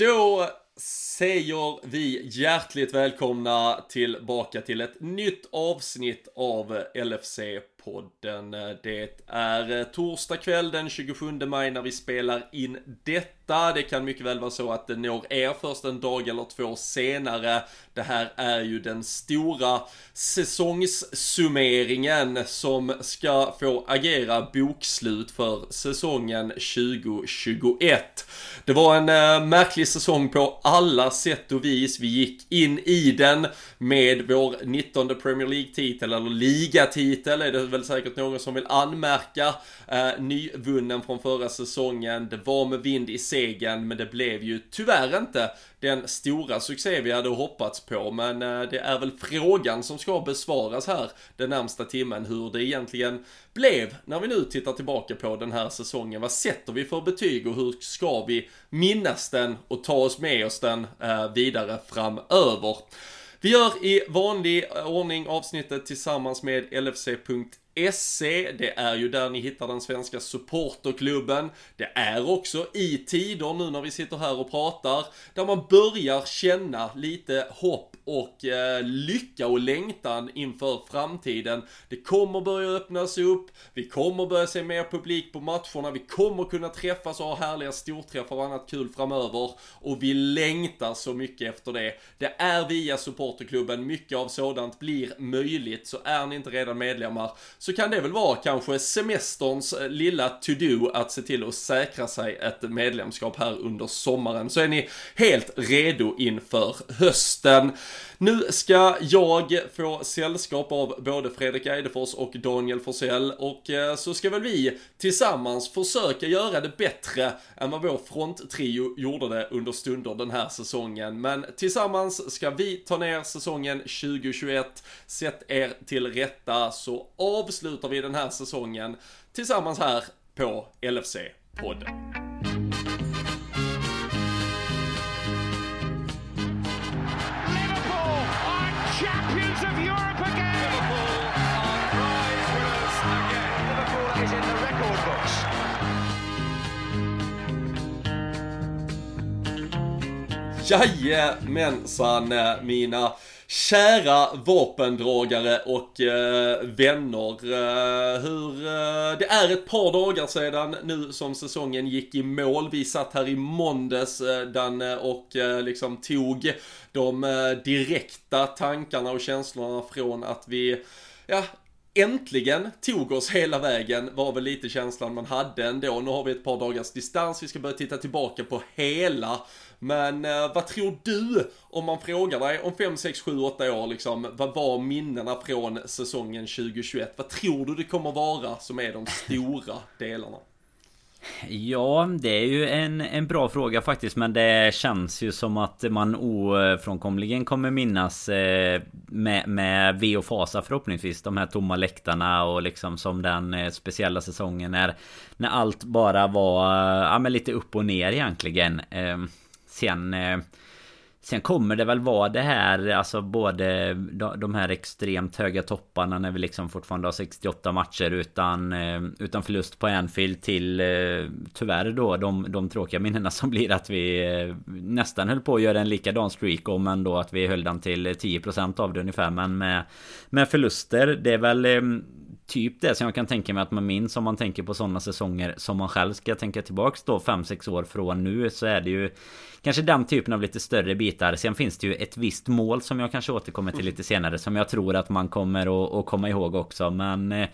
Då säger vi hjärtligt välkomna tillbaka till ett nytt avsnitt av LFC podden. Det är eh, torsdag kväll den 27 maj när vi spelar in detta. Det kan mycket väl vara så att det når er först en dag eller två senare. Det här är ju den stora säsongssummeringen som ska få agera bokslut för säsongen 2021. Det var en eh, märklig säsong på alla sätt och vis. Vi gick in i den med vår 19 Premier League-titel, eller ligatitel är det väl säkert någon som vill anmärka. Eh, nyvunnen från förra säsongen. Det var med vind i segern, men det blev ju tyvärr inte den stora succé vi hade hoppats på. Men eh, det är väl frågan som ska besvaras här den närmsta timmen hur det egentligen blev när vi nu tittar tillbaka på den här säsongen. Vad sätter vi för betyg och hur ska vi minnas den och ta oss med oss den eh, vidare framöver? Vi gör i vanlig eh, ordning avsnittet tillsammans med LFC.se. Det är ju där ni hittar den svenska supporterklubben. Det är också i tider nu när vi sitter här och pratar där man börjar känna lite hopp och eh, lycka och längtan inför framtiden. Det kommer börja öppnas upp, vi kommer börja se mer publik på matcherna, vi kommer kunna träffas och ha härliga storträffar och annat kul framöver. Och vi längtar så mycket efter det. Det är via supporterklubben, mycket av sådant blir möjligt. Så är ni inte redan medlemmar så kan det väl vara kanske semesterns eh, lilla to-do att se till att säkra sig ett medlemskap här under sommaren. Så är ni helt redo inför hösten. Nu ska jag få sällskap av både Fredrik Eidefors och Daniel Forsell och eh, så ska väl vi tillsammans försöka göra det bättre än vad vår fronttrio gjorde det under stunder den här säsongen. Men tillsammans ska vi ta ner säsongen 2021. Sätt er till rätta så avslutar vi den här säsongen tillsammans här på LFC-podden. Jajamensan eh, mina kära vapendragare och eh, vänner. Eh, hur, eh, det är ett par dagar sedan nu som säsongen gick i mål. Vi satt här i måndags eh, Danne och eh, liksom tog de eh, direkta tankarna och känslorna från att vi ja, äntligen tog oss hela vägen var väl lite känslan man hade ändå. Nu har vi ett par dagars distans, vi ska börja titta tillbaka på hela. Men eh, vad tror du om man frågar dig om 5, 6, 7, 8 år liksom, vad var minnena från säsongen 2021? Vad tror du det kommer vara som är de stora delarna? Ja, det är ju en, en bra fråga faktiskt Men det känns ju som att man ofrånkomligen kommer minnas eh, med, med V och fasa förhoppningsvis De här tomma läktarna och liksom som den eh, speciella säsongen när När allt bara var ja, men lite upp och ner egentligen eh, Sen eh, Sen kommer det väl vara det här Alltså både de här extremt höga topparna när vi liksom fortfarande har 68 matcher utan eh, Utan förlust på Anfield till eh, Tyvärr då de, de tråkiga minnena som blir att vi Nästan höll på att göra en likadan streak om men då att vi höll den till 10% av det ungefär. Men med Med förluster det är väl typ det som jag kan tänka mig att man minns om man tänker på sådana säsonger som man själv ska tänka tillbaks då 5-6 år från nu så är det ju Kanske den typen av lite större bitar. Sen finns det ju ett visst mål som jag kanske återkommer till lite senare Som jag tror att man kommer att, komma ihåg också. Men eh,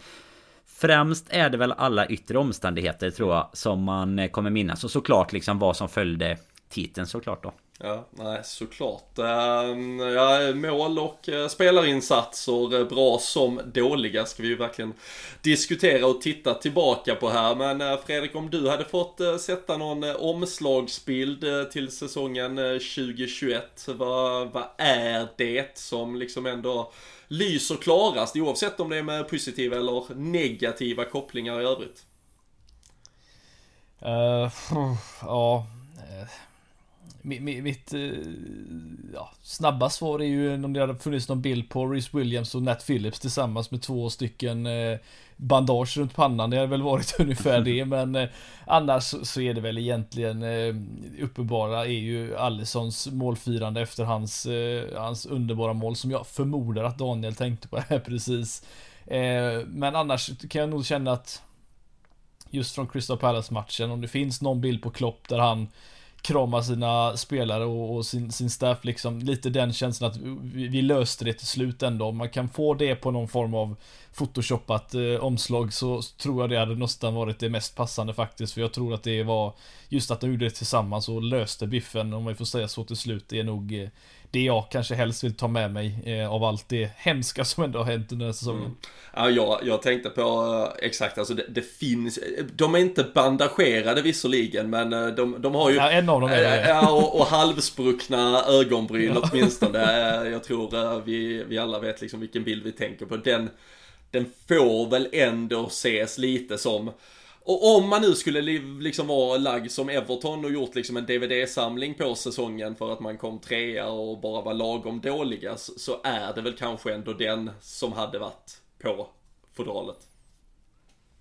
Främst är det väl alla yttre omständigheter tror jag Som man eh, kommer minnas. Och såklart liksom vad som följde titeln såklart då Ja, nej såklart. Ehm, ja, mål och eh, spelarinsatser, bra som dåliga, ska vi ju verkligen diskutera och titta tillbaka på här. Men eh, Fredrik, om du hade fått eh, sätta någon omslagsbild till säsongen 2021, vad, vad är det som liksom ändå lyser klarast, oavsett om det är med positiva eller negativa kopplingar i övrigt? Uh, ja mitt mitt ja, snabba svar är ju om det hade funnits någon bild på Rhys Williams och Nat Phillips tillsammans med två stycken eh, bandage runt pannan. Det hade väl varit ungefär det men eh, annars så är det väl egentligen uppenbara är ju Allisons målfirande efter hans, hans underbara mål som jag förmodar att Daniel tänkte på här precis. Men annars kan jag nog känna att just från Crystal Palace matchen om det finns någon bild på Klopp där han krama sina spelare och, och, sin, sin staff liksom. Lite den känslan att vi, vi, löste det till slut ändå. Om man kan få det på någon form av photoshoppat eh, omslag så tror jag det hade nästan varit det mest passande faktiskt. För jag tror att det var just att de gjorde det tillsammans och löste biffen, om man får säga så till slut. Det är nog eh, det jag kanske helst vill ta med mig eh, av allt det hemska som ändå har hänt under den här säsongen. Mm. Ja, jag, jag tänkte på uh, exakt, alltså det, det, finns, de är inte bandagerade visserligen, men uh, de, de har ju... Ja, en av dem är det. Uh, ja, och, och halvspruckna ögonbryn ja. åtminstone. jag tror vi, vi alla vet liksom vilken bild vi tänker på. Den, den får väl ändå ses lite som och om man nu skulle liksom vara lagd som Everton och gjort liksom en DVD-samling på säsongen för att man kom trea och bara var lagom dåliga så är det väl kanske ändå den som hade varit på fodralet.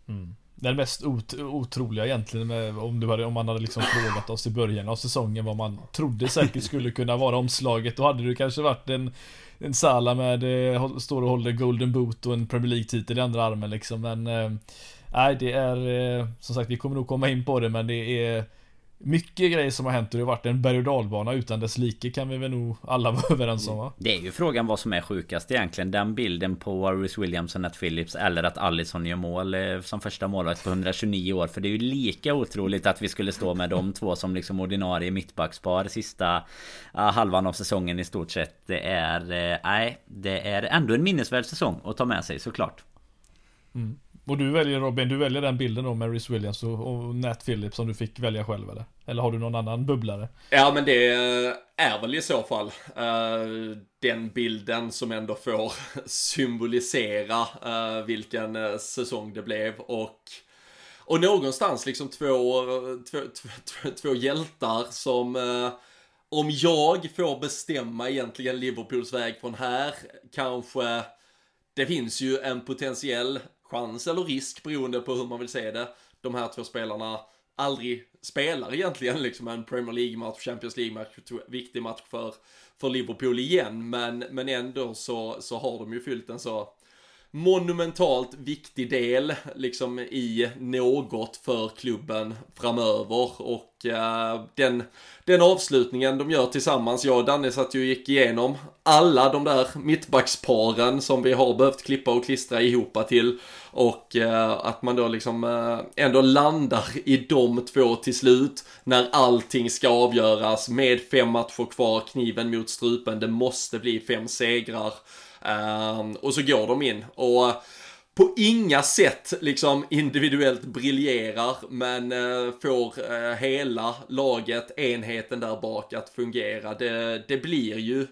Mm. Den mest ot otroliga egentligen med, om, du hade, om man hade liksom frågat oss i början av säsongen vad man trodde säkert skulle kunna vara omslaget. Då hade det kanske varit en, en Sala med, eh, står och håller Golden Boot och en Premier League-titel i andra armen liksom. Men eh, Nej, det är eh, som sagt, vi kommer nog komma in på det, men det är mycket grejer som har hänt och det har varit en berg och dalbana utan dess like kan vi väl nog alla vara överens om va? Det är ju frågan vad som är sjukast egentligen. Den bilden på Rhys Williams och Nat Phillips eller att Allison gör mål eh, som första målvakt på 129 år. För det är ju lika otroligt att vi skulle stå med de två som liksom ordinarie mittbackspar sista halvan av säsongen i stort sett. Det är, eh, nej, det är ändå en minnesvärd säsong att ta med sig såklart. Mm. Och du väljer Robin, du väljer den bilden då med Rhys Williams och, och Nat Phillips som du fick välja själv eller? Eller har du någon annan bubblare? Ja men det är väl i så fall uh, den bilden som ändå får symbolisera uh, vilken uh, säsong det blev och och någonstans liksom två, två, två, två hjältar som om jag får bestämma egentligen Liverpools väg från här kanske det finns ju en potentiell chans eller risk beroende på hur man vill se det. De här två spelarna aldrig spelar egentligen liksom en Premier League-match, Champions League-match, viktig match för, för Liverpool igen. Men, men ändå så, så har de ju fyllt en så monumentalt viktig del liksom i något för klubben framöver. Och eh, den, den avslutningen de gör tillsammans, jag och Danne satt ju och gick igenom alla de där mittbacksparen som vi har behövt klippa och klistra ihop till. Och eh, att man då liksom eh, ändå landar i de två till slut när allting ska avgöras med fem matcher kvar, kniven mot strupen, det måste bli fem segrar. Ehm, och så går de in och eh, på inga sätt liksom individuellt briljerar men eh, får eh, hela laget, enheten där bak att fungera. Det, det blir ju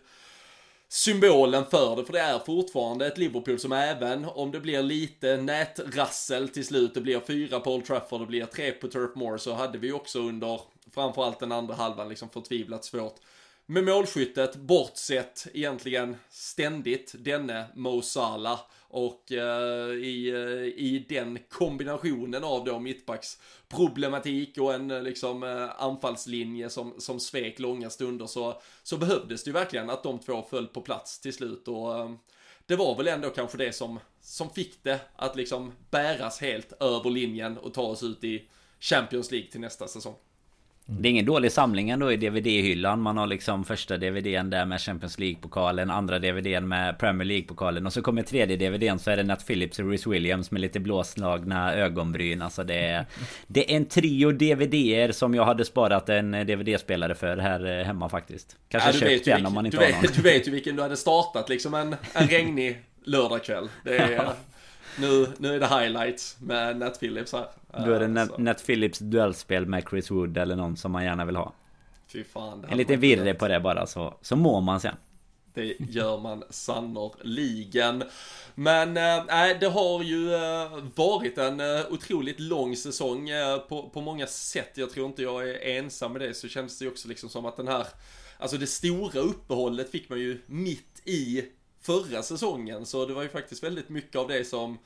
symbolen för det, för det är fortfarande ett Liverpool som även om det blir lite nätrassel till slut, det blir fyra på Old Trafford, det blir tre på Turf Moor, så hade vi också under framförallt den andra halvan liksom förtvivlat svårt med målskyttet, bortsett egentligen ständigt denne Mo Salah. Och eh, i, eh, i den kombinationen av då mittbacksproblematik och en eh, liksom eh, anfallslinje som, som svek långa stunder så, så behövdes det ju verkligen att de två föll på plats till slut och eh, det var väl ändå kanske det som, som fick det att liksom bäras helt över linjen och ta oss ut i Champions League till nästa säsong. Det är ingen dålig samling ändå i DVD-hyllan. Man har liksom första DVDn där med Champions League-pokalen, andra DVDn med Premier League-pokalen och så kommer tredje DVDn så är det Nat Phillips och Rhys Williams med lite blåslagna ögonbryn. Alltså det är, det är en trio DVDer som jag hade sparat en DVD-spelare för här eh, hemma faktiskt. Kanske ja, köpt den om man inte du har någon. Du vet ju vilken du hade startat liksom en, en regnig lördagkväll. Det är, nu, nu är det highlights med Nat Phillips här. Då är det Nat, Nat Phillips duellspel med Chris Wood eller någon som man gärna vill ha. Fy fan. En liten virre på det bara så, så mår man sen. Det gör man sannerligen. Men eh, äh, det har ju äh, varit en äh, otroligt lång säsong på, på många sätt. Jag tror inte jag är ensam med det. Så känns det ju också liksom som att den här, alltså det stora uppehållet fick man ju mitt i förra säsongen. Så det var ju faktiskt väldigt mycket av det som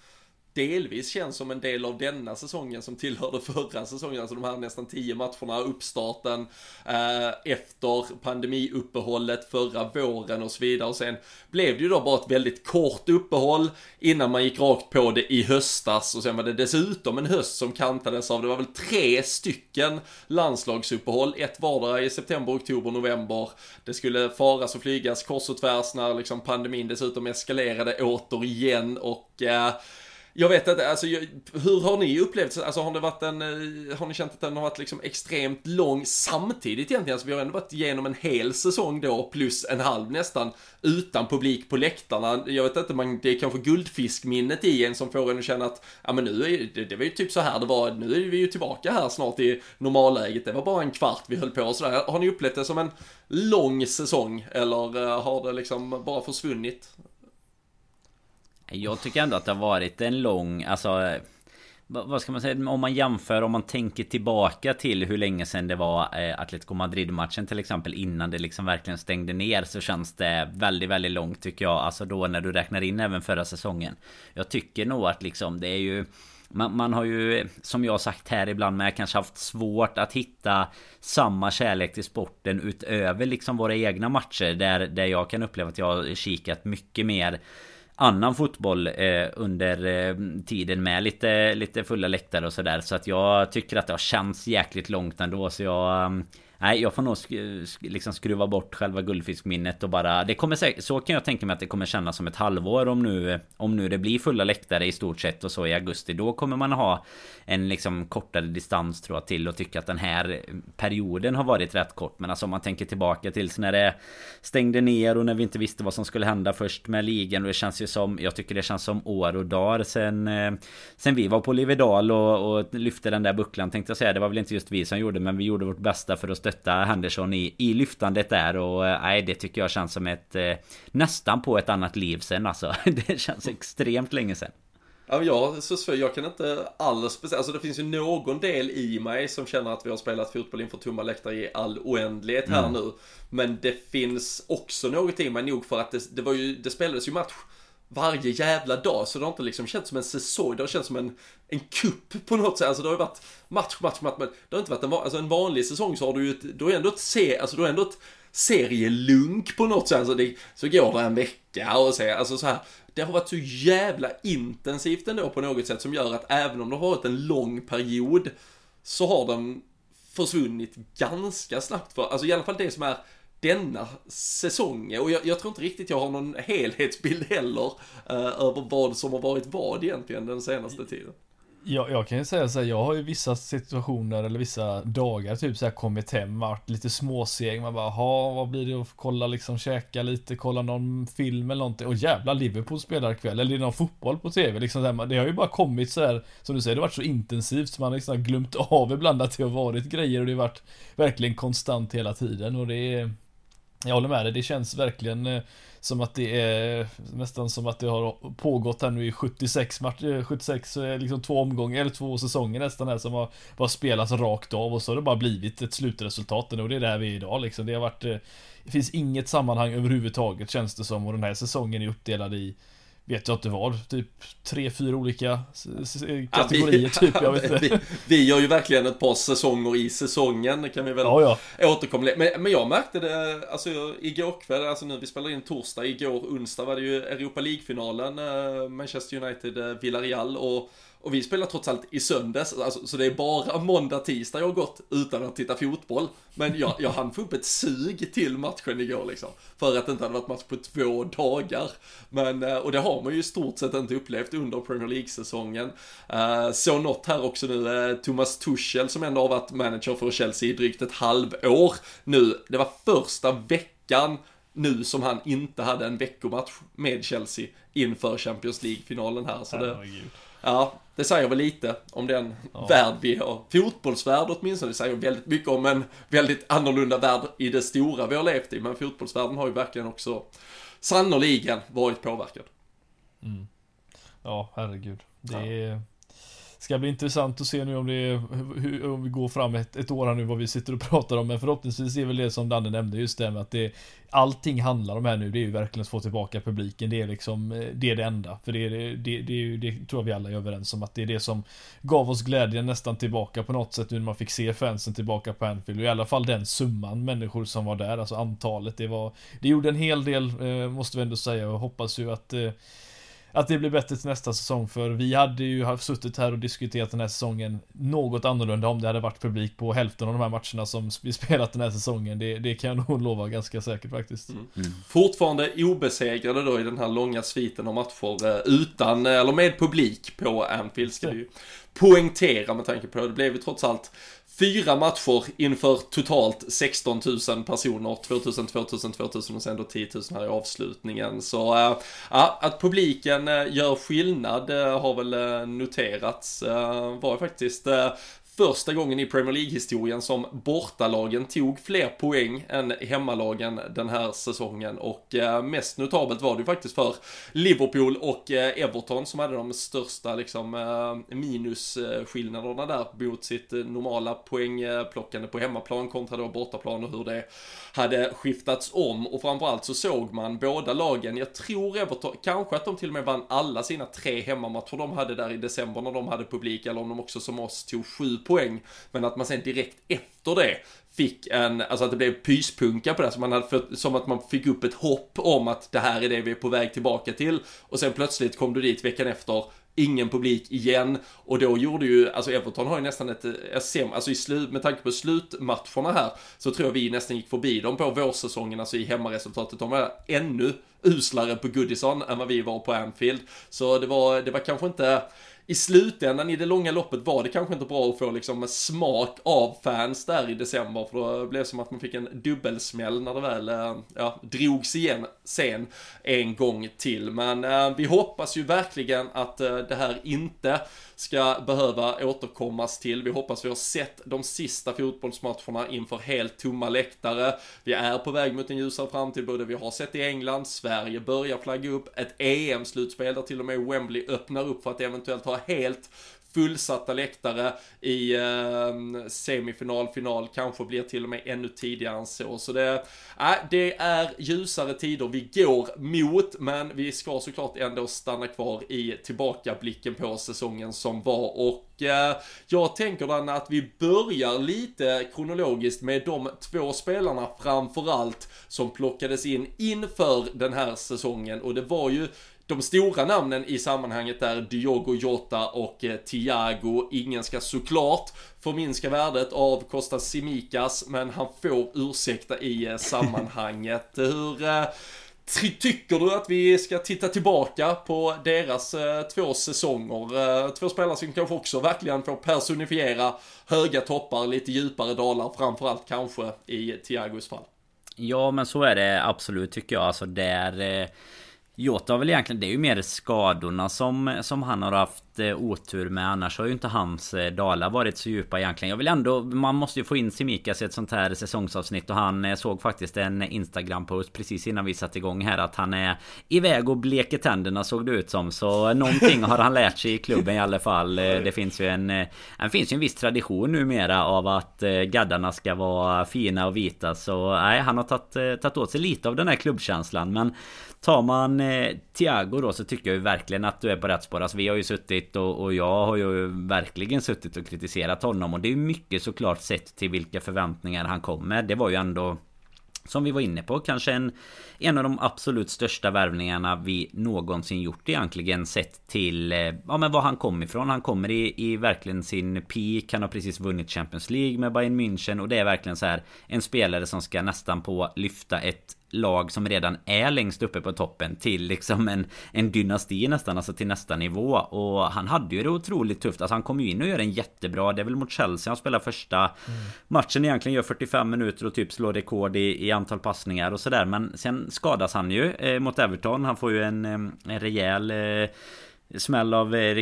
delvis känns som en del av denna säsongen som tillhörde förra säsongen, alltså de här nästan tio matcherna, uppstarten eh, efter pandemiuppehållet förra våren och så vidare. Och sen blev det ju då bara ett väldigt kort uppehåll innan man gick rakt på det i höstas. Och sen var det dessutom en höst som kantades av, det var väl tre stycken landslagsuppehåll, ett vardera i september, oktober, november. Det skulle faras och flygas kors och tvärs när liksom pandemin dessutom eskalerade återigen. Och eh, jag vet inte, alltså hur har ni upplevt, alltså har det varit en, eh, har ni känt att den har varit liksom extremt lång samtidigt egentligen? Alltså vi har ändå varit igenom en hel säsong då, plus en halv nästan, utan publik på läktarna. Jag vet inte, man, det är kanske guldfiskminnet i en som får en att känna att, ja men nu är det, det var ju typ så här det var, nu är vi ju tillbaka här snart i normalläget. Det var bara en kvart vi höll på och sådär. Har ni upplevt det som en lång säsong, eller eh, har det liksom bara försvunnit? Jag tycker ändå att det har varit en lång, alltså vad ska man säga, om man jämför, om man tänker tillbaka till hur länge sedan det var eh, Atletico Madrid-matchen till exempel innan det liksom verkligen stängde ner så känns det väldigt, väldigt långt tycker jag. Alltså då när du räknar in även förra säsongen. Jag tycker nog att liksom det är ju man, man, har ju, som jag har sagt här ibland med, kanske haft svårt att hitta samma kärlek till sporten utöver liksom våra egna matcher. Där, där jag kan uppleva att jag har kikat mycket mer annan fotboll eh, under eh, tiden med lite, lite fulla läktare och sådär. Så att jag tycker att det har känts jäkligt långt ändå. Så jag... Mm, Nej jag får nog sk liksom skruva bort själva guldfiskminnet och bara Det kommer säkert Så kan jag tänka mig att det kommer kännas som ett halvår om nu Om nu det blir fulla läktare i stort sett och så i augusti. Då kommer man ha En liksom kortare distans tror jag till och tycka att den här Perioden har varit rätt kort. Men alltså om man tänker tillbaka tills när det Stängde ner och när vi inte visste vad som skulle hända först med ligan. Och det känns ju som Jag tycker det känns som år och dagar sen eh, Sen vi var på Livedal och, och lyfte den där bucklan tänkte jag säga. Det var väl inte just vi som gjorde men vi gjorde vårt bästa för att stötta Henderson i, i lyftandet där och eh, nej det tycker jag känns som ett eh, Nästan på ett annat liv sen alltså Det känns extremt länge sen Ja, jag, så jag kan inte alls alltså det finns ju någon del i mig som känner att vi har spelat fotboll inför tomma läktare i all oändlighet här mm. nu. Men det finns också något i mig nog för att det, det var ju, det spelades ju match varje jävla dag. Så det har inte liksom känts som en säsong, det har känts som en, en kupp på något sätt. Alltså det har ju varit match, match, match, men det har inte varit en, alltså en vanlig säsong så har du ju ett, du har ändå ett, se, alltså du har ändå ett serielunk på något sätt. Alltså det, så går det en vecka och så, alltså så här. Det har varit så jävla intensivt ändå på något sätt som gör att även om det har varit en lång period så har den försvunnit ganska snabbt för, alltså i alla fall det som är denna säsong. Och jag, jag, tror inte riktigt jag har någon helhetsbild heller uh, över vad som har varit vad egentligen den senaste tiden. Jag, jag kan ju säga så här, jag har ju vissa situationer eller vissa dagar typ så här kommit hem, varit lite småseg, man bara, ha vad blir det att kolla liksom, käka lite, kolla någon film eller någonting, och jävla Liverpool spelar ikväll, eller det är någon fotboll på tv liksom, så här, det har ju bara kommit så här, som du säger, det har varit så intensivt så man har liksom glömt av ibland att det har varit grejer och det har varit verkligen konstant hela tiden och det är jag håller med dig, det känns verkligen eh, som att det är nästan som att det har pågått här nu i 76 matcher, 76 liksom två omgångar eller två säsonger nästan här som har bara spelats rakt av och så har det bara blivit ett slutresultat och det är där vi är idag liksom. Det har varit eh, Det finns inget sammanhang överhuvudtaget känns det som. Och den här säsongen är uppdelad i vet jag inte vad, typ tre, fyra olika kategorier ja, vi, typ. Jag vet inte. Vi, vi gör ju verkligen ett par säsonger i säsongen, kan vi väl ja, ja. återkomma men, men jag märkte det, alltså igår kväll, alltså nu vi spelar in torsdag, igår onsdag var det ju Europa League-finalen, uh, Manchester United, uh, Villarreal och och vi spelar trots allt i söndags, alltså, så det är bara måndag, tisdag jag har gått utan att titta fotboll. Men jag, jag hann få upp ett sug till matchen igår liksom. För att det inte hade varit match på två dagar. Men, eh, och det har man ju i stort sett inte upplevt under Premier League-säsongen. Eh, så något här också nu, eh, Thomas Tuchel som ändå har varit manager för Chelsea i drygt ett halvår nu. Det var första veckan nu som han inte hade en veckomatch med Chelsea inför Champions League-finalen här. Så det, Ja, det säger väl lite om den ja. värld vi har. Fotbollsvärld åtminstone, det säger väldigt mycket om en väldigt annorlunda värld i det stora vi har levt i. Men fotbollsvärlden har ju verkligen också sannoliken varit påverkad. Mm. Ja, herregud. Det är... Ja ska bli intressant att se nu om det är, hur, om vi går fram ett, ett år här nu vad vi sitter och pratar om. Men förhoppningsvis är väl det som Danne nämnde just det med att det Allting handlar om här nu, det är ju verkligen att få tillbaka publiken. Det är liksom, eh, det är det enda. För det är det, det, det, det tror jag vi alla är överens om att det är det som gav oss glädjen nästan tillbaka på något sätt nu när man fick se fansen tillbaka på Anfield. Och i alla fall den summan människor som var där, alltså antalet. Det var, det gjorde en hel del, eh, måste vi ändå säga och hoppas ju att eh, att det blir bättre till nästa säsong för vi hade ju haft suttit här och diskuterat den här säsongen något annorlunda om det hade varit publik på hälften av de här matcherna som vi spelat den här säsongen. Det, det kan jag nog lova ganska säkert faktiskt. Mm. Mm. Fortfarande obesegrade då i den här långa sviten av matcher eh, utan, eller med publik på Anfield ska vi ju poängtera med tanke på det. Det blev ju trots allt fyra matcher inför totalt 16 000 personer, 2000, 2000, 2000 och sen då 10 000 här i avslutningen. Så äh, att publiken eh, gör skillnad äh, har väl noterats. var ju faktiskt första gången i Premier League-historien som bortalagen tog fler poäng än hemmalagen den här säsongen. Och eh, mest notabelt var det ju faktiskt för Liverpool och eh, Everton som hade de största liksom eh, minusskillnaderna där mot sitt normala poängplockande på hemmaplan kontra då bortaplan och hur det hade skiftats om. Och framförallt så såg man båda lagen, jag tror Everton, kanske att de till och med vann alla sina tre hemmamatcher de hade där i december när de hade publik eller om de också som oss tog sju poäng. Men att man sen direkt efter det fick en, alltså att det blev pyspunka på det, som, man hade för, som att man fick upp ett hopp om att det här är det vi är på väg tillbaka till. Och sen plötsligt kom du dit veckan efter, ingen publik igen. Och då gjorde ju, alltså Everton har ju nästan ett, SM, alltså i slut, med tanke på slutmatcherna här, så tror jag vi nästan gick förbi dem på vårsäsongen, alltså i hemmaresultatet. De var ännu uslare på Goodison än vad vi var på Anfield. Så det var, det var kanske inte i slutändan, i det långa loppet var det kanske inte bra att få liksom smak av fans där i december för då blev det som att man fick en dubbelsmäll när det väl eh, ja, drogs igen sen en gång till. Men eh, vi hoppas ju verkligen att eh, det här inte ska behöva återkommas till. Vi hoppas vi har sett de sista fotbollsmatcherna inför helt tomma läktare. Vi är på väg mot en ljusare framtid, både vi har sett i England, Sverige börjar flagga upp, ett EM-slutspel där till och med Wembley öppnar upp för att eventuellt ha helt fullsatta läktare i eh, semifinal, final, kanske blir till och med ännu tidigare än så. Så det, äh, det är ljusare tider vi går mot, men vi ska såklart ändå stanna kvar i tillbakablicken på säsongen som var och eh, jag tänker den att vi börjar lite kronologiskt med de två spelarna framförallt som plockades in inför den här säsongen och det var ju de stora namnen i sammanhanget är Diogo Jota och eh, Thiago. Ingen ska såklart förminska värdet av Kostas Simikas, men han får ursäkta i eh, sammanhanget. Hur eh, Tycker du att vi ska titta tillbaka på deras eh, två säsonger? Eh, två spelare som kanske också verkligen får personifiera höga toppar, lite djupare dalar, framförallt kanske i Thiagos fall. Ja, men så är det absolut tycker jag. Alltså där... Eh Jota har väl egentligen, det är ju mer skadorna som, som han har haft eh, otur med. Annars har ju inte hans eh, dalar varit så djupa egentligen. Jag vill ändå, man måste ju få in Simikas i ett sånt här säsongsavsnitt. Och han eh, såg faktiskt en Instagram-post precis innan vi satte igång här. Att han är iväg och bleker tänderna såg det ut som. Så eh, någonting har han lärt sig i klubben i alla fall. Eh, det finns ju en, eh, det finns ju en viss tradition numera av att gaddarna ska vara fina och vita. Så nej, han har tagit, tagit åt sig lite av den här klubbkänslan. Men Tar man eh, Thiago då så tycker jag ju verkligen att du är på rätt spår. Alltså vi har ju suttit och, och jag har ju verkligen suttit och kritiserat honom. Och det är ju mycket såklart sett till vilka förväntningar han kommer. Det var ju ändå som vi var inne på, kanske en, en av de absolut största värvningarna vi någonsin gjort egentligen sett till eh, ja, men var han kom ifrån. Han kommer i, i verkligen sin peak. Han har precis vunnit Champions League med Bayern München och det är verkligen så här en spelare som ska nästan på lyfta ett lag som redan är längst uppe på toppen till liksom en, en dynasti nästan, alltså till nästa nivå. Och han hade ju det otroligt tufft. Alltså han kom ju in och gör en jättebra, det är väl mot Chelsea han spelar första mm. matchen egentligen, gör 45 minuter och typ slår rekord i, i antal passningar och sådär. Men sen skadas han ju eh, mot Everton. Han får ju en, en rejäl eh, Smäll av eh,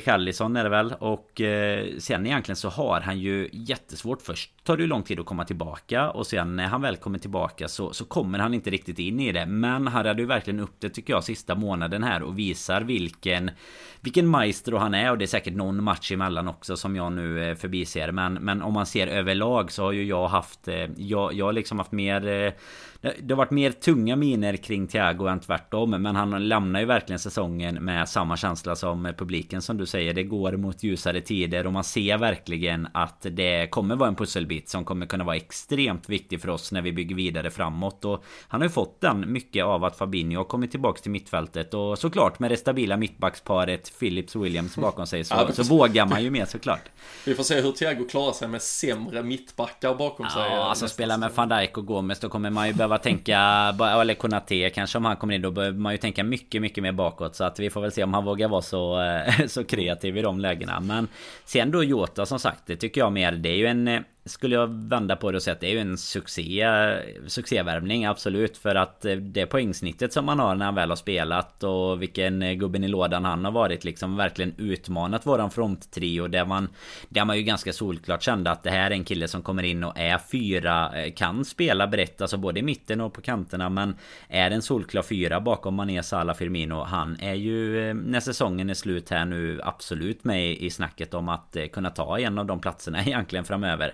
är det väl. Och eh, sen egentligen så har han ju jättesvårt. Först tar det ju lång tid att komma tillbaka och sen när han väl kommer tillbaka så, så kommer han inte riktigt in i det. Men han hade ju verkligen upp det tycker jag sista månaden här och visar vilken vilken maestro han är. Och det är säkert någon match emellan också som jag nu eh, förbiser. Men, men om man ser överlag så har ju jag haft eh, jag, jag har liksom haft mer det har varit mer tunga miner kring Thiago än tvärtom Men han lämnar ju verkligen säsongen med samma känsla som publiken som du säger. Det går mot ljusare tider och man ser verkligen att det kommer vara en pusselbit Som kommer kunna vara extremt viktig för oss när vi bygger vidare framåt. Och han har ju fått den mycket av att Fabinho har kommit tillbaks till mittfältet. Och såklart med det stabila mittbacksparet Philips Williams bakom sig så, så vågar man ju mer såklart. Vi får se hur Thiago klarar sig med sämre mittbackar bakom ja, sig. Ja alltså spela med van Dijk och Gomes Då kommer man ju behöva tänka Eller Konate kanske om han kommer in Då behöver man ju tänka mycket mycket mer bakåt. Så att vi får väl se om han vågar vara så, eh, så kreativ i de lägena. Men Sen då Jota som sagt Det tycker jag mer Det är ju en eh, skulle jag vända på det och säga att det är ju en succé Succévärvning absolut. För att eh, det poängsnittet som man har när han väl har spelat och vilken eh, gubben i lådan han har varit liksom verkligen utmanat våran fronttrio där man Där man ju ganska solklart kände att det här är en kille som kommer in och är fyra eh, Kan spela brett alltså både i mitten och på kanterna men Är en solklar fyra bakom Mané, Salah, Firmino. Han är ju när säsongen är slut här nu absolut med i snacket om att kunna ta en av de platserna egentligen framöver.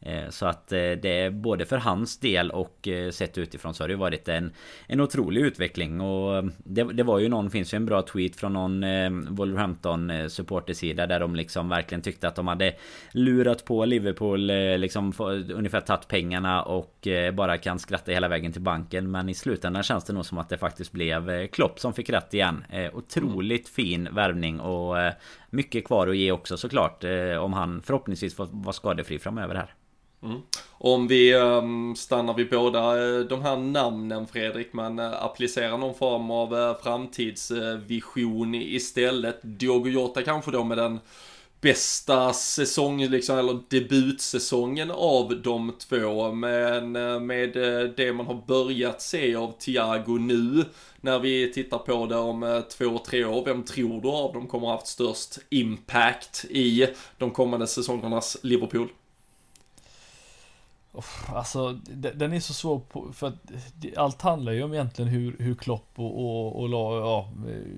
Eh, så att eh, det är både för hans del och eh, sett utifrån så har det varit en En otrolig utveckling. Och mm, det, det var ju någon, finns ju en bra tweet från någon Wolverhampton supportersida där de liksom verkligen tyckte att de hade Lurat på Liverpool liksom ungefär tagit pengarna och bara kan skratta hela vägen till banken. Men i slutändan känns det nog som att det faktiskt blev Klopp som fick rätt igen. Otroligt fin värvning och Mycket kvar att ge också såklart Om han förhoppningsvis får vara skadefri framöver här. Mm. Om vi um, stannar vid båda eh, de här namnen Fredrik, men uh, eh, applicerar någon form av uh, framtidsvision istället. Diogo Jota kanske då med den bästa säsongen, liksom, eller debutsäsongen av de två. Men med det man har börjat se av Thiago nu, när vi tittar på det om två, tre år, vem tror du av dem kommer ha haft störst impact i de kommande säsongernas Liverpool? Alltså den är så svår på, för att allt handlar ju om egentligen hur, hur Klopp och, och, och ja,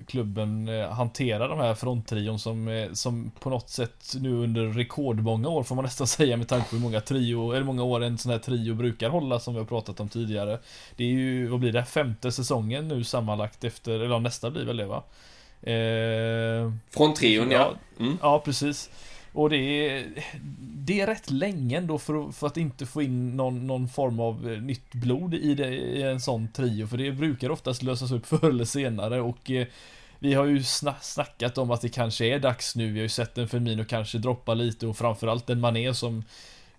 klubben eh, hanterar de här fronttrion som, eh, som på något sätt nu under rekordmånga år får man nästan säga med tanke på hur många trio, eller många år en sån här trio brukar hålla som vi har pratat om tidigare. Det är ju, vad blir det, femte säsongen nu sammanlagt efter, eller nästa blir väl det va? Eh, Från trion ja. Mm. Ja, precis. Och det är, det är rätt länge ändå för, för att inte få in någon, någon form av eh, nytt blod i, det, i en sån trio. För det brukar oftast lösas upp förr eller senare och eh, vi har ju snackat om att det kanske är dags nu. Vi har ju sett en Firmino kanske droppa lite och framförallt en Mané som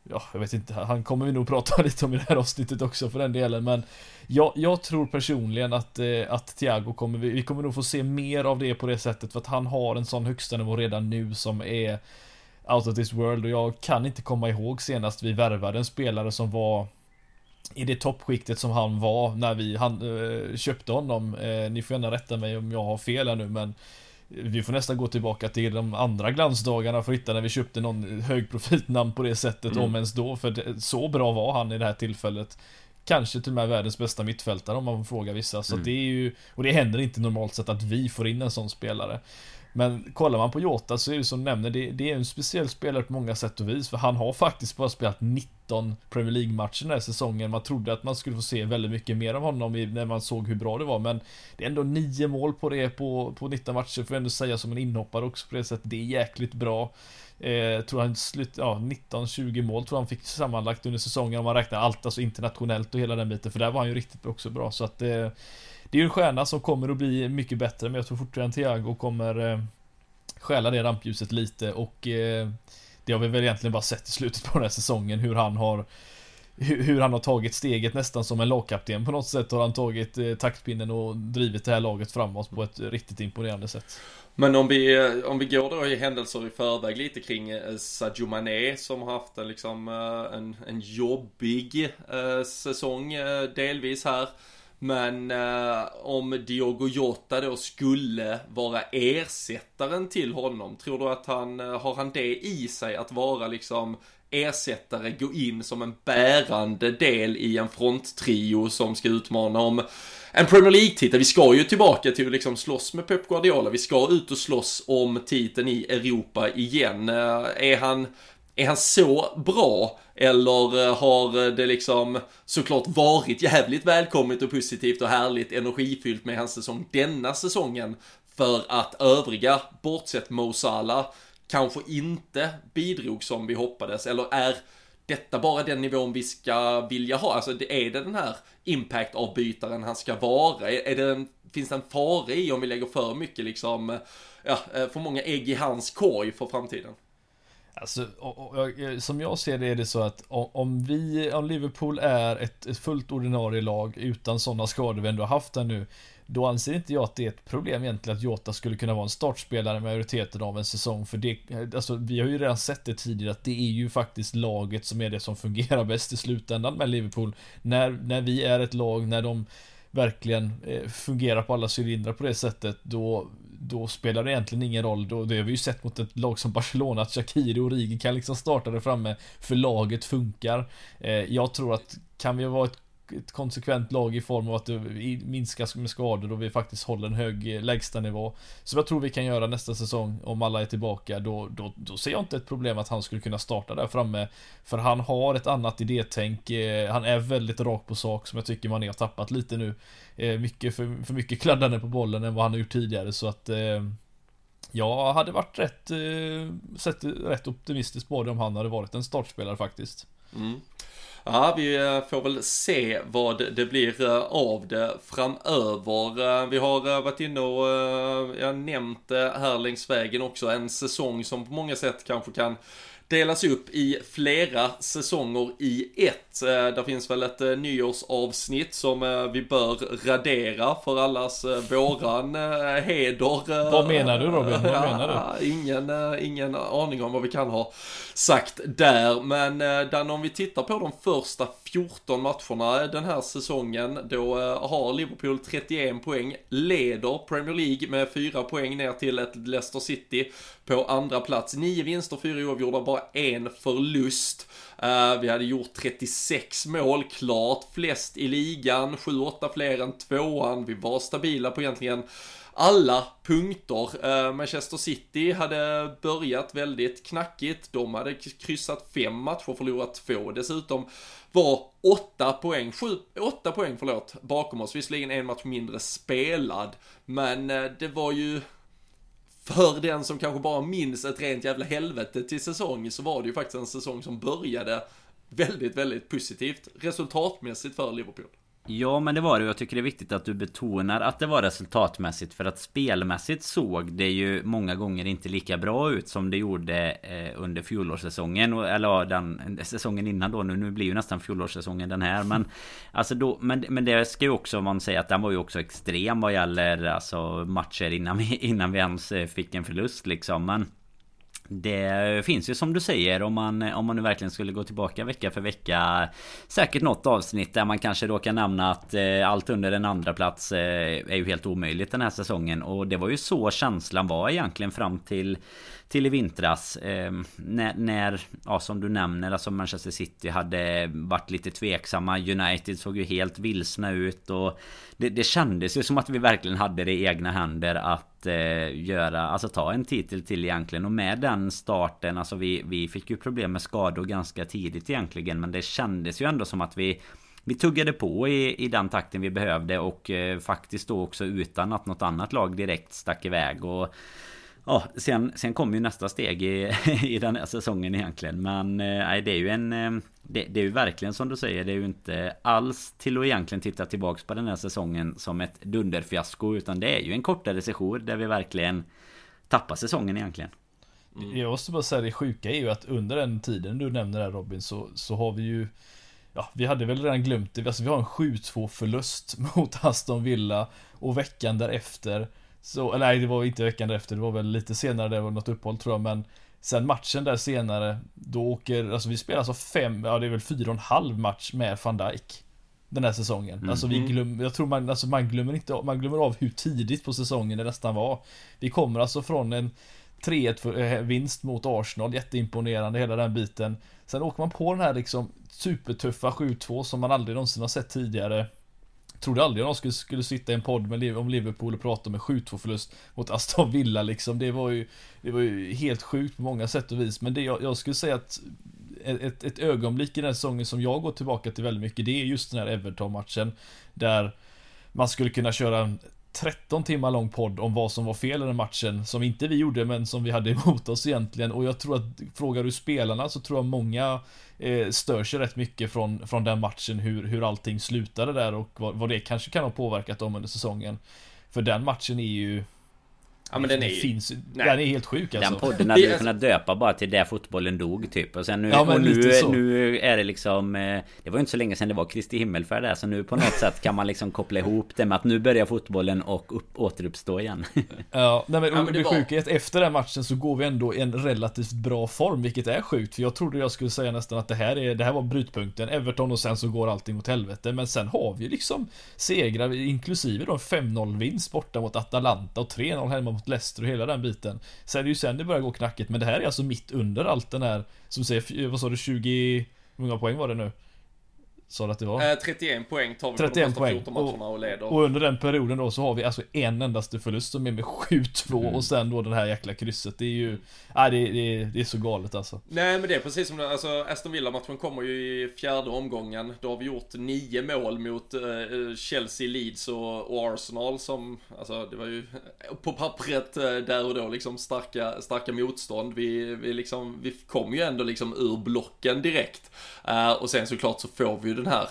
Ja, jag vet inte, han kommer vi nog prata lite om i det här avsnittet också för den delen men Jag, jag tror personligen att, eh, att Thiago kommer, vi, vi kommer nog få se mer av det på det sättet för att han har en sån högsta nivå redan nu som är out of this world och jag kan inte komma ihåg senast vi värvade en spelare som var i det toppskiktet som han var när vi han, äh, köpte honom. Äh, ni får gärna rätta mig om jag har fel här nu men vi får nästan gå tillbaka till de andra glansdagarna för att hitta när vi köpte någon högprofilnamn på det sättet, mm. om ens då. För det, så bra var han i det här tillfället. Kanske till och med världens bästa mittfältare om man får fråga vissa. Så mm. det är ju, och det händer inte normalt sett att vi får in en sån spelare. Men kollar man på Jota så är det som du nämner, det, det, är en speciell spelare på många sätt och vis. För han har faktiskt bara spelat 19 Premier League-matcher den här säsongen. Man trodde att man skulle få se väldigt mycket mer av honom när man såg hur bra det var. Men det är ändå 9 mål på det på, på 19 matcher, får jag ändå säga som en inhoppare också på det sättet. Det är jäkligt bra. Eh, tror han slut, ja 19-20 mål tror han fick sammanlagt under säsongen om man räknar allt, alltså internationellt och hela den biten. För där var han ju riktigt också bra. Så att eh, det är ju en stjärna som kommer att bli mycket bättre, men jag tror fortfarande Thiago kommer eh, stjäla det rampljuset lite och eh, det har vi väl egentligen bara sett i slutet på den här säsongen hur han har hur, hur han har tagit steget nästan som en lagkapten på något sätt har han tagit eh, taktpinnen och drivit det här laget framåt på ett riktigt imponerande sätt. Men om vi, eh, om vi går då i händelser i förväg lite kring eh, Sadio Mané som har haft en liksom eh, en, en jobbig eh, säsong eh, delvis här. Men eh, om Diogo Jota då skulle vara ersättaren till honom, tror du att han, eh, har han det i sig att vara liksom ersättare, gå in som en bärande del i en fronttrio som ska utmana om en Premier League-titel. Vi ska ju tillbaka till att liksom slåss med Pep Guardiola. Vi ska ut och slåss om titeln i Europa igen. Eh, är han är han så bra? Eller eh, har eh, det liksom såklart varit jävligt välkommet och positivt och härligt energifyllt med hans säsong denna säsongen? För att övriga, bortsett Mo Salah, kanske inte bidrog som vi hoppades. Eller är detta bara den nivån vi ska vilja ha? Alltså är det den här impact-avbytaren han ska vara? Är det en, finns det en fara i om vi lägger för mycket liksom, ja, eh, för många ägg i hans korg för framtiden? Alltså, och, och, eh, som jag ser det är det så att om vi, om Liverpool är ett, ett fullt ordinarie lag utan sådana skador vi ändå har haft där nu, då anser inte jag att det är ett problem egentligen att Jota skulle kunna vara en startspelare i majoriteten av en säsong. För det, eh, alltså vi har ju redan sett det tidigare att det är ju faktiskt laget som är det som fungerar bäst i slutändan med Liverpool. När, när vi är ett lag, när de verkligen eh, fungerar på alla cylindrar på det sättet, då, då spelar det egentligen ingen roll. Då, det har vi ju sett mot ett lag som Barcelona, att Shakiri och Rigi kan liksom starta där framme, för laget funkar. Eh, jag tror att kan vi vara ett ett konsekvent lag i form av att det minskar med skador och vi faktiskt håller en hög eh, lägstanivå. Som jag tror vi kan göra nästa säsong om alla är tillbaka. Då, då, då ser jag inte ett problem att han skulle kunna starta där framme. För han har ett annat idétänk. Eh, han är väldigt rak på sak som jag tycker man har tappat lite nu. Eh, mycket för, för mycket kladdande på bollen än vad han har gjort tidigare så att jag hade varit rätt, sett rätt optimistisk på det om han hade varit en startspelare faktiskt. Mm. Ja, vi eh, får väl se vad det blir eh, av det framöver. Eh, vi har varit inne och jag nämnt det här längs vägen också, en säsong som på många sätt kanske kan delas upp i flera säsonger i ett. Eh, där finns väl ett eh, nyårsavsnitt som eh, vi bör radera för allas våran heder. Vad menar du Robin? Vad menar du? Ingen, ingen aning om vad vi kan ha sagt där. Men Dan, om vi tittar på de första 14 matcherna den här säsongen, då har Liverpool 31 poäng, leder Premier League med 4 poäng ner till ett Leicester City på andra plats. Nio vinster, fyra oavgjorda, bara en förlust. Uh, vi hade gjort 36 mål, klart flest i ligan, 7-8 fler än tvåan. Vi var stabila på egentligen alla punkter. Uh, Manchester City hade börjat väldigt knackigt. De hade kryssat fem matcher, förlorat två dessutom. Var åtta poäng, sju, åtta poäng förlåt, bakom oss. Visserligen en match mindre spelad, men uh, det var ju för den som kanske bara minns ett rent jävla helvete till säsong så var det ju faktiskt en säsong som började väldigt, väldigt positivt resultatmässigt för Liverpool. Ja men det var det. Jag tycker det är viktigt att du betonar att det var resultatmässigt. För att spelmässigt såg det ju många gånger inte lika bra ut som det gjorde eh, under fjolårssäsongen. Eller ja, den säsongen innan då. Nu, nu blir ju nästan fjolårssäsongen den här. Men Alltså då men, men det ska ju också man säga att den var ju också extrem vad gäller alltså matcher innan vi, innan vi ens eh, fick en förlust liksom. Men det finns ju som du säger om man, om man nu verkligen skulle gå tillbaka vecka för vecka Säkert något avsnitt där man kanske råkar nämna att eh, allt under en andra plats eh, är ju helt omöjligt den här säsongen. Och det var ju så känslan var egentligen fram till till i vintras eh, när, när, ja som du nämner, alltså Manchester City hade varit lite tveksamma. United såg ju helt vilsna ut och det, det kändes ju som att vi verkligen hade det i egna händer att eh, göra, alltså ta en titel till egentligen. Och med den starten, alltså vi, vi fick ju problem med skador ganska tidigt egentligen. Men det kändes ju ändå som att vi vi tuggade på i, i den takten vi behövde och eh, faktiskt då också utan att något annat lag direkt stack iväg. Och Ja, sen, sen kommer ju nästa steg i, i den här säsongen egentligen. Men eh, nej, det är ju en... Eh, det, det, är ju verkligen som du säger, det är ju inte alls till att egentligen titta tillbaks på den här säsongen som ett dunderfiasko. Utan det är ju en kortare session där vi verkligen tappar säsongen egentligen. Mm. Jag måste bara säga det sjuka är ju att under den tiden du nämner där Robin så, så har vi ju Ja, vi hade väl redan glömt det. Alltså vi har en 7-2 förlust mot Aston Villa och veckan därefter så, nej det var inte veckan efter, det var väl lite senare, det var något uppehåll tror jag men Sen matchen där senare, då åker, alltså vi spelar alltså fem, ja det är väl fyra och en halv match med van Dijk Den här säsongen. Mm. Alltså vi glömmer, jag tror man, alltså man glömmer inte, man glömmer av hur tidigt på säsongen det nästan var. Vi kommer alltså från en 3-1 för- eh, vinst mot Arsenal, jätteimponerande hela den biten. Sen åker man på den här liksom supertuffa 7-2 som man aldrig någonsin har sett tidigare. Trodde aldrig någon skulle, skulle sitta i en podd med, om Liverpool och prata om en 7-2 förlust mot Aston Villa liksom. Det var ju, det var ju helt sjukt på många sätt och vis. Men det, jag, jag skulle säga att ett, ett ögonblick i den här säsongen som jag går tillbaka till väldigt mycket, det är just den här Everton-matchen. Där man skulle kunna köra en 13 timmar lång podd om vad som var fel i den matchen, som inte vi gjorde men som vi hade emot oss egentligen. Och jag tror att, frågar du spelarna så tror jag många eh, stör sig rätt mycket från, från den matchen, hur, hur allting slutade där och vad, vad det kanske kan ha påverkat dem under säsongen. För den matchen är ju... Ja men den är ju... finns, nej. Den är helt sjuk alltså. Den podden hade du är- kunnat döpa bara till där fotbollen dog typ Och sen nu, Ja, och nu, nu är det liksom eh, Det var ju inte så länge sedan det var Kristi himmelfärd där Så nu på något sätt kan man liksom koppla ihop det med att nu börjar fotbollen och upp, återuppstå igen Ja, nej men, Ja, men det det var- sjuka är att efter den matchen så går vi ändå i en relativt bra form, vilket är sjukt. För jag trodde jag skulle säga nästan att det här, är, det här var brytpunkten, Everton och sen så går allting åt helvete. Men sen har vi liksom segrar, inklusive då en 5-0 vinst borta mot Atalanta och 3-0 hemma mot Leicester och hela den biten. Sen är det ju sen det börjar gå knackigt, men det här är alltså mitt under allt den här, som säger, vad sa du, 20, hur många poäng var det nu? Sa du att det var? Eh, 31 poäng tar vi på de 31 första poäng. 14 matcherna och leder. Och under den perioden då så har vi alltså en endaste förlust som är med 7-2 Mm. och sen då det här jäkla krysset. Det är ju, nej det, det, det är så galet alltså. Nej men det är precis som det, alltså Aston Villa-matchen kommer ju i fjärde omgången. Då har vi gjort nio mål mot eh, Chelsea, Leeds och, och Arsenal som, alltså det var ju på pappret eh, där och då liksom starka, starka motstånd. Vi, vi liksom, vi kom ju ändå liksom ur blocken direkt. Eh, och sen såklart så får vi ju den här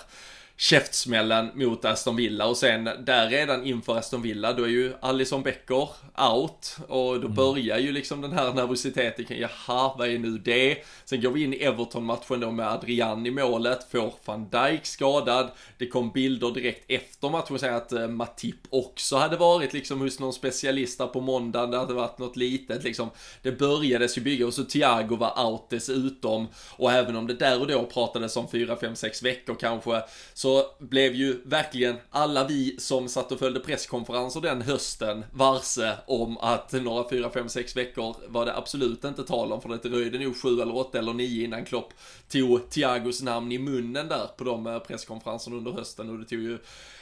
käftsmällen mot Aston Villa och sen där redan inför Aston Villa då är ju Alisson Becker out och då börjar ju liksom den här nervositeten kring jaha vad är nu det? Sen går vi in i Everton-matchen då med Adrian i målet, får van Dijk skadad. Det kom bilder direkt efter matchen säger att eh, Matip också hade varit liksom hos någon specialist där på måndagen, det hade varit något litet liksom. Det börjades ju bygga och så Thiago var out dessutom och även om det där och då pratades om 4, 5, 6 veckor kanske så blev ju verkligen alla vi som satt och följde presskonferenser den hösten varse om att några 4, 5, 6 veckor var det absolut inte tal om för det dröjde nog 7 eller 8 eller 9 innan Klopp tog Thiagos namn i munnen där på de eh, presskonferenserna under hösten. Och det tog ju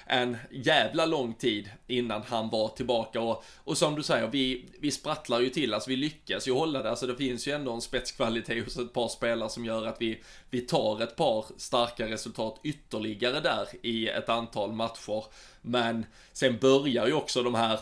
en jävla lång tid innan han var tillbaka och, och som du säger, vi, vi sprattlar ju till, alltså vi lyckas ju hålla det, alltså det finns ju ändå en spetskvalitet hos ett par spelare som gör att vi, vi tar ett par starka resultat ytterligare där i ett antal matcher. Men sen börjar ju också de här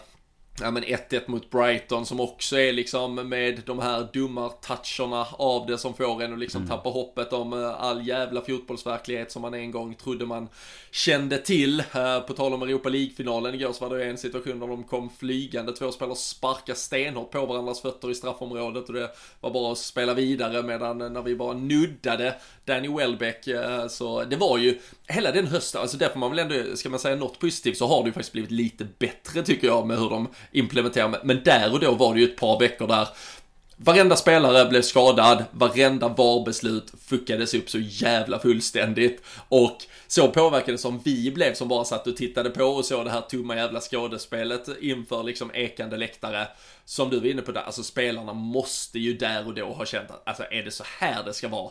Ja men 1-1 mot Brighton som också är liksom med de här dumma toucherna av det som får en att liksom tappa hoppet om eh, all jävla fotbollsverklighet som man en gång trodde man kände till. Eh, På tal om Europa League-finalen igår så var det en situation där de kom flygande, två spelare sparka stenhårt på varandras fötter i straffområdet och det var bara att spela vidare medan när vi bara nuddade Danny Welbeck eh, så det var ju hela den hösten, alltså där får man väl ändå, ska man säga något positivt så har det ju faktiskt blivit lite bättre tycker jag med hur de implementerar, men där och då var det ju ett par veckor där Varenda spelare blev skadad, varenda VAR-beslut fuckades upp så jävla fullständigt och så påverkade som vi blev som bara satt och tittade på och såg det här tomma jävla skådespelet inför liksom ekande läktare. Som du var inne på där, alltså spelarna måste ju där och då ha känt att alltså är det så här det ska vara?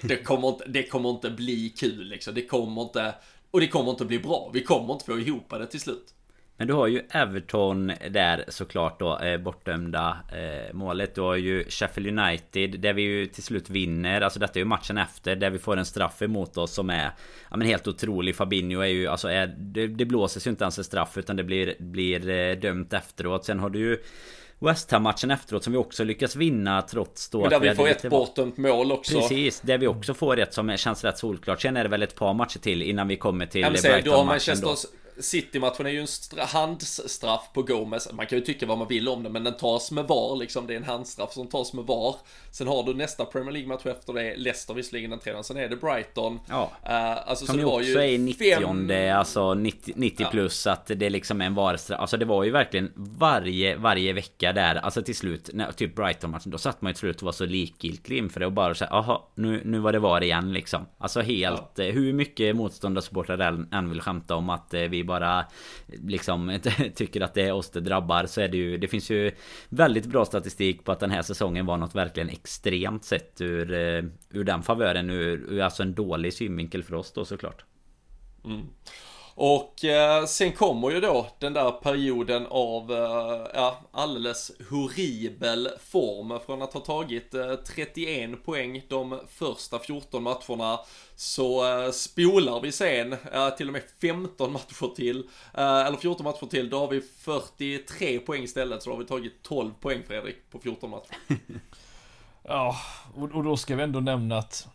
Det kommer inte, det kommer inte bli kul liksom, det kommer inte, och det kommer inte bli bra, vi kommer inte få ihop det till slut. Men du har ju Everton där såklart då eh, bortdömda eh, målet. Du har ju Sheffield United där vi ju till slut vinner. Alltså detta är ju matchen efter där vi får en straff emot oss som är ja, men helt otrolig. Fabinho är ju alltså är, det, det blåses ju inte ens en straff utan det blir, blir eh, dömt efteråt. Sen har du ju West Ham-matchen efteråt som vi också lyckas vinna trots då Men där att vi får ett bortdömt mål också. Precis, där vi också får ett som känns rätt solklart. Sen är det väl ett par matcher till innan vi kommer till Brighton-matchen då. City-matchen är ju en handstraff på Gomez. Man kan ju tycka vad man vill om det, men den tas med VAR liksom. Det är en handstraff som tas med VAR. Sen har du nästa Premier League-match efter det, Leicester visserligen den tredje, sen är det Brighton. Ja. Uh, alltså, som ju också ju är 90 fem... alltså 90, 90 plus, ja. att det liksom är en VAR-straff. Alltså det var ju verkligen varje, varje vecka där, alltså till slut, när, typ Brighton-matchen, då satt man ju till slut och var så likgiltig inför det och bara såhär, jaha, nu, nu var det VAR igen liksom. Alltså helt, ja. Eh, hur mycket motståndarsupportrar än vill skämta om att eh, vi bara liksom tycker att det är oss det drabbar så är det ju Det finns ju väldigt bra statistik på att den här säsongen var något verkligen extremt sett ur eh, Ur den favören ur, ur alltså en dålig synvinkel för oss då såklart. Mm. Och eh, sen kommer ju då den där perioden av, eh, ja, alldeles horribel form. Från att ha tagit eh, 31 poäng de första 14 matcherna så eh, spolar vi sen eh, till och med 15 matcher till, eh, eller 14 matcher till, då har vi 43 poäng istället. Så då har vi tagit 12 poäng Fredrik på 14 matcher. ja, och, och då ska vi ändå nämna att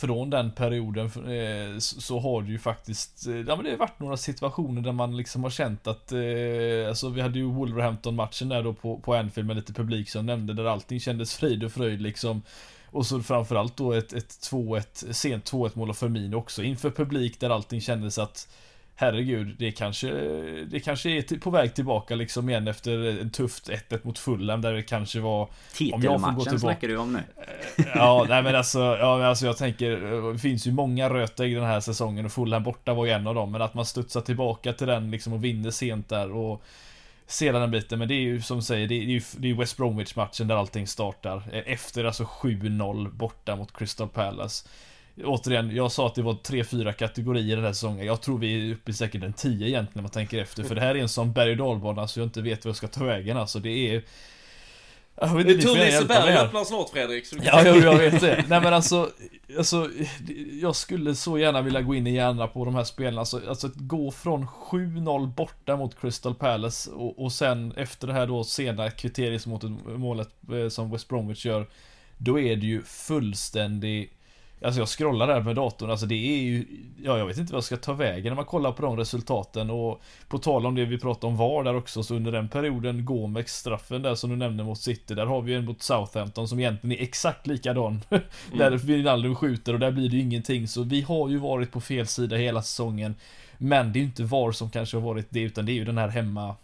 från den perioden eh, så har det ju faktiskt, eh, ja men det har varit några situationer där man liksom har känt att, eh, alltså vi hade ju Wolverhampton-matchen där då på, på Anfield med lite publik som nämnde där allting kändes frid och fröjd liksom. Och så framförallt då ett, ett 2-1, sent 2-1 mål av Firmino också inför publik där allting kändes att herregud, det kanske, det kanske är på väg tillbaka liksom igen efter en tufft 1-1 mot Fulham där det kanske var... Titelmatchen snackar du om nu? Eh, ja, nej men alltså, ja, alltså jag tänker, det finns ju många rötägg den här säsongen och Fulham borta var ju en av dem, men att man studsar tillbaka till den liksom och vinner sent där och sedan den biten, men det är ju som säger, det är ju det är West Bromwich-matchen där allting startar. Efter alltså 7-0 borta mot Crystal Palace. Återigen, jag sa att det var 3-4 kategorier den här säsongen. Jag tror vi är uppe i säkert en 10 egentligen om man tänker efter. För det här är en sån berg och dalbana så jag inte vet vad jag ska ta vägen alltså. Det är... Jag vet, det är tur Liseberg öppnar snart Fredrik. Så ja, jag, jag vet det. Nej men alltså, alltså, jag skulle så gärna vilja gå in i hjärnan på de här spelen. Alltså, alltså att gå från 7-0 borta mot Crystal Palace och, och sen efter det här då sena kriteriesmålet eh, som West Bromwich gör. Då är det ju fullständig Alltså jag scrollar där med datorn, alltså det är ju Ja jag vet inte vad jag ska ta vägen när man kollar på de resultaten. Och På tal om det vi pratade om VAR där också så under den perioden Gomex straffen där som du nämnde mot City Där har vi en mot Southampton som egentligen är exakt likadan. Mm. Där Wijnaldum skjuter och där blir det ju ingenting. Så vi har ju varit på fel sida hela säsongen. Men det är ju inte VAR som kanske har varit det utan det är ju den här hemma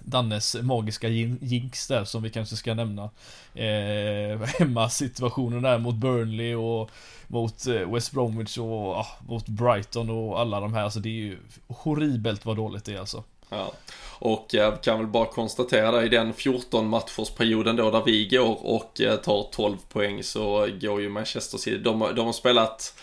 Dannes magiska jinx där som vi kanske ska nämna. Eh, hemma situationen där mot Burnley och mot eh, West Bromwich och ah, mot Brighton och alla de här. Alltså det är ju horribelt vad dåligt det är alltså. Ja. Och jag kan väl bara konstatera i den 14 matchersperioden då där vi går och eh, tar 12 poäng så går ju Manchester City, de, de har spelat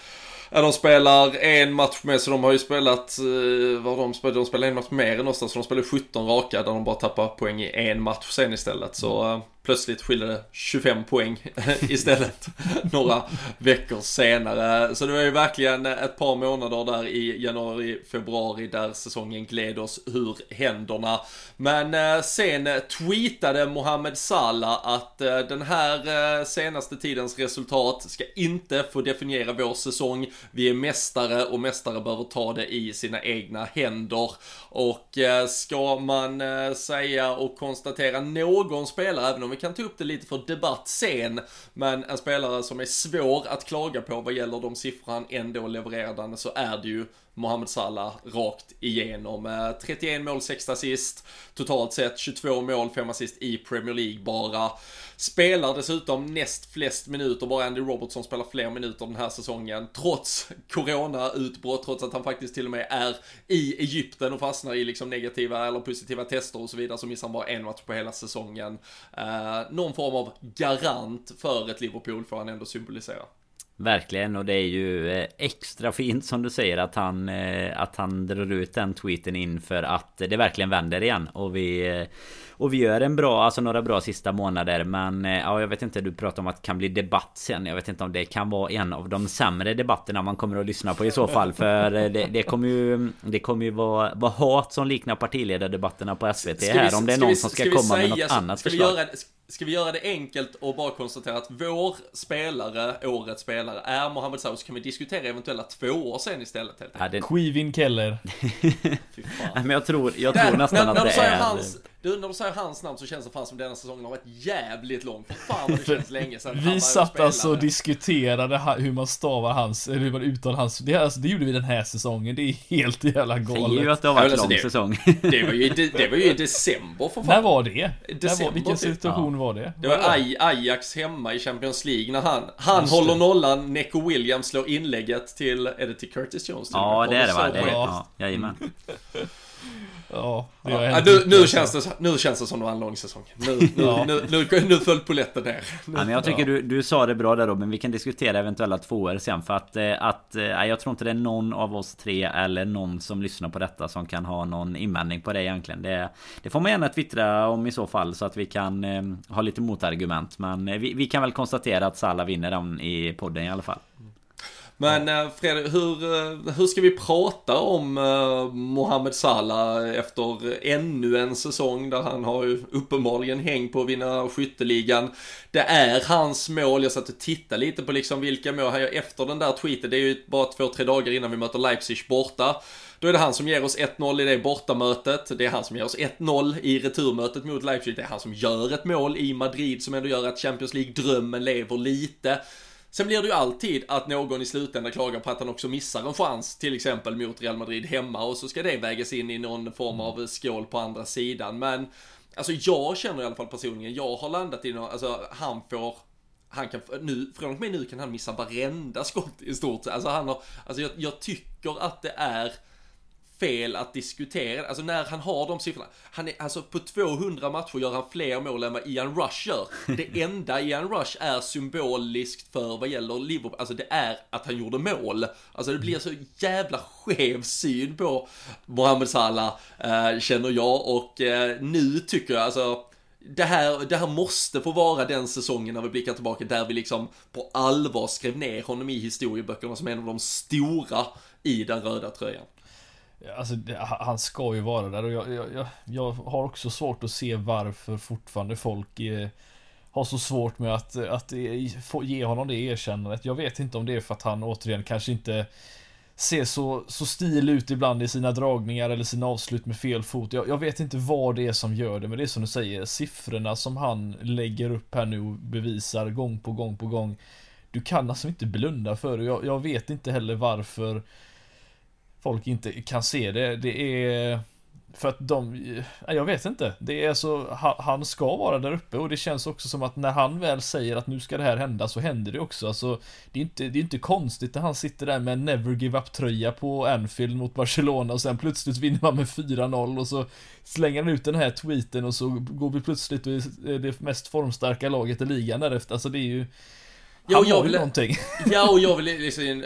Ja, de spelar en match med, så de har ju spelat, eh, vad de spelar, de spelar en match mer än oss, så de spelar 17 raka där de bara tappar poäng i en match sen istället. Så eh, plötsligt skilde det 25 poäng istället några veckor senare. Så det var ju verkligen ett par månader där i januari, februari där säsongen gled oss ur händerna. Men eh, sen tweetade Mohamed Salah att eh, den här eh, senaste tidens resultat ska inte få definiera vår säsong. Vi är mästare och mästare behöver ta det i sina egna händer. Och ska man säga och konstatera någon spelare, även om vi kan ta upp det lite för debatt sen, men en spelare som är svår att klaga på vad gäller de siffror han ändå levererade så är det ju Mohamed Salah rakt igenom. Eh, 31 mål, 6 assist, totalt sett 22 mål, 5 assist i Premier League bara. Spelar dessutom näst flest minuter, bara Andy Robertson spelar fler minuter den här säsongen. Trots corona-utbrott, trots att han faktiskt till och med är i Egypten och fastnar i liksom negativa eller positiva tester och så vidare, så missar han bara en match på hela säsongen. Eh, någon form av garant för ett Liverpool får han ändå symbolisera. Verkligen och det är ju eh, extra fint som du säger att han eh, Att han drar ut den tweeten inför att det verkligen vänder igen. Och vi eh, Och vi gör en bra, alltså några bra sista månader men ja jag vet inte du pratar om att det kan bli debatt sen. Jag vet inte om det kan vara en av de sämre debatterna man kommer att lyssna på i så fall för det, det kommer ju Det kommer ju vara, vara hat som liknar partiledardebatterna på SVT här om det är någon vi, som ska, ska komma med något annat ska förslag? vi göra, Ska vi göra det enkelt och bara konstatera att vår spelare, årets spelare, är Mohamed Salah, så kan vi diskutera eventuella två år sen istället helt Ja, det, Quivin Keller. Fy fan. Nej, men jag tror, jag tror nästan när, att när, det är... hans, du, när du säger hans namn så känns det fan som denna säsongen har varit jävligt lång. För fan det känns länge sedan Vi satt alltså och diskuterade hur man stavar hans, eller hur man uttalar hans, det, alltså, det gjorde vi den här säsongen, det är helt jävla Säger ju galet. att det har varit Ja, alltså lång det- säsong. Det var ju, i de- det var ju i december för fan. När var det? December, var, vilken typ. situation var det? Det var Aj, Ajax hemma i Champions League när han, han Just håller det. nollan, Neco Williams slår inlägget till, är det till Curtis Jones? Ja, det är det va? Det ja, jajamän. Ja, Ja, nu, nu, alltså. känns det, nu känns det som det var en lång säsong. Nu, nu, Ja. nu, nu, nu föll polletten ner. Ja, men jag tycker du, du sa det bra där Robin. Vi kan diskutera eventuella tvåor sen. För att, eh, att eh, jag tror inte det är någon av oss tre eller någon som lyssnar på detta som kan ha någon invändning på det egentligen. Det, det får man gärna twittra om i så fall så att vi kan eh, ha lite motargument. Men vi, vi kan väl konstatera att Salah vinner den i podden i alla fall. Men eh, Fredrik, hur, eh, hur ska vi prata om eh, Mohamed Salah efter ännu en säsong där han har ju uppenbarligen häng på att vinna skytteligan. Det är hans mål, jag satt och tittade lite på liksom vilka mål han gör efter den där tweeten, det är ju bara två, tre dagar innan vi möter Leipzig borta. Då är det han som ger oss 1-0 i det bortamötet. Det är han som ger oss 1-0 i returmötet mot Leipzig. Det är han som gör ett mål i Madrid som ändå gör att Champions League-drömmen lever lite. Sen blir det ju alltid att någon i slutändan klagar på att han också missar en chans, till exempel mot Real Madrid hemma och så ska det vägas in i någon form av skål på andra sidan. Men alltså jag känner i alla fall personligen, jag har landat i någon, alltså han får han kan, nu, från och med nu kan han missa varenda skott i stort sett. Alltså han har, alltså jag, jag tycker att det är fel att diskutera. Alltså när han har de siffrorna. Han är, alltså på 200 matcher gör han fler mål än vad Ian Rush gör. Det enda Ian Rush är symboliskt för vad gäller Liverpool, alltså det är att han gjorde mål. Alltså det blir så jävla skev syn på Mohamed Salah, eh, känner jag. Och eh, nu tycker jag alltså det här, det här måste få vara den säsongen när vi blickar tillbaka där vi liksom på allvar skrev ner honom i historieböckerna som en av de stora i den röda tröjan. Alltså, det- han ska ju vara där och jag, jag, jag, jag har också svårt att se varför fortfarande folk eh, har så svårt med att, att eh, ge honom det erkännandet. Jag vet inte om det är för att han återigen kanske inte ser så, så stil ut ibland i sina dragningar eller sina avslut med fel fot. Jag, jag vet inte vad det är som gör det, men det är som du säger, siffrorna som han lägger upp här nu och bevisar gång på gång på gång. Du kan alltså inte blunda för det. Jag, jag vet inte heller varför folk inte kan se det. Det är för att de, jag vet inte. Det är så, han, han ska vara där uppe och det känns också som att när han väl säger att nu ska det här hända så händer det också. Alltså, det är inte, det är inte konstigt när han sitter där med en never give up tröja på Anfield mot Barcelona och sen plötsligt vinner man med 4-0 och så slänger han ut den här tweeten och så går vi plötsligt och är det mest formstarka laget i ligan därefter. Alltså det är ju Jo, han jag vill- någonting. Ja, och jag vill liksom,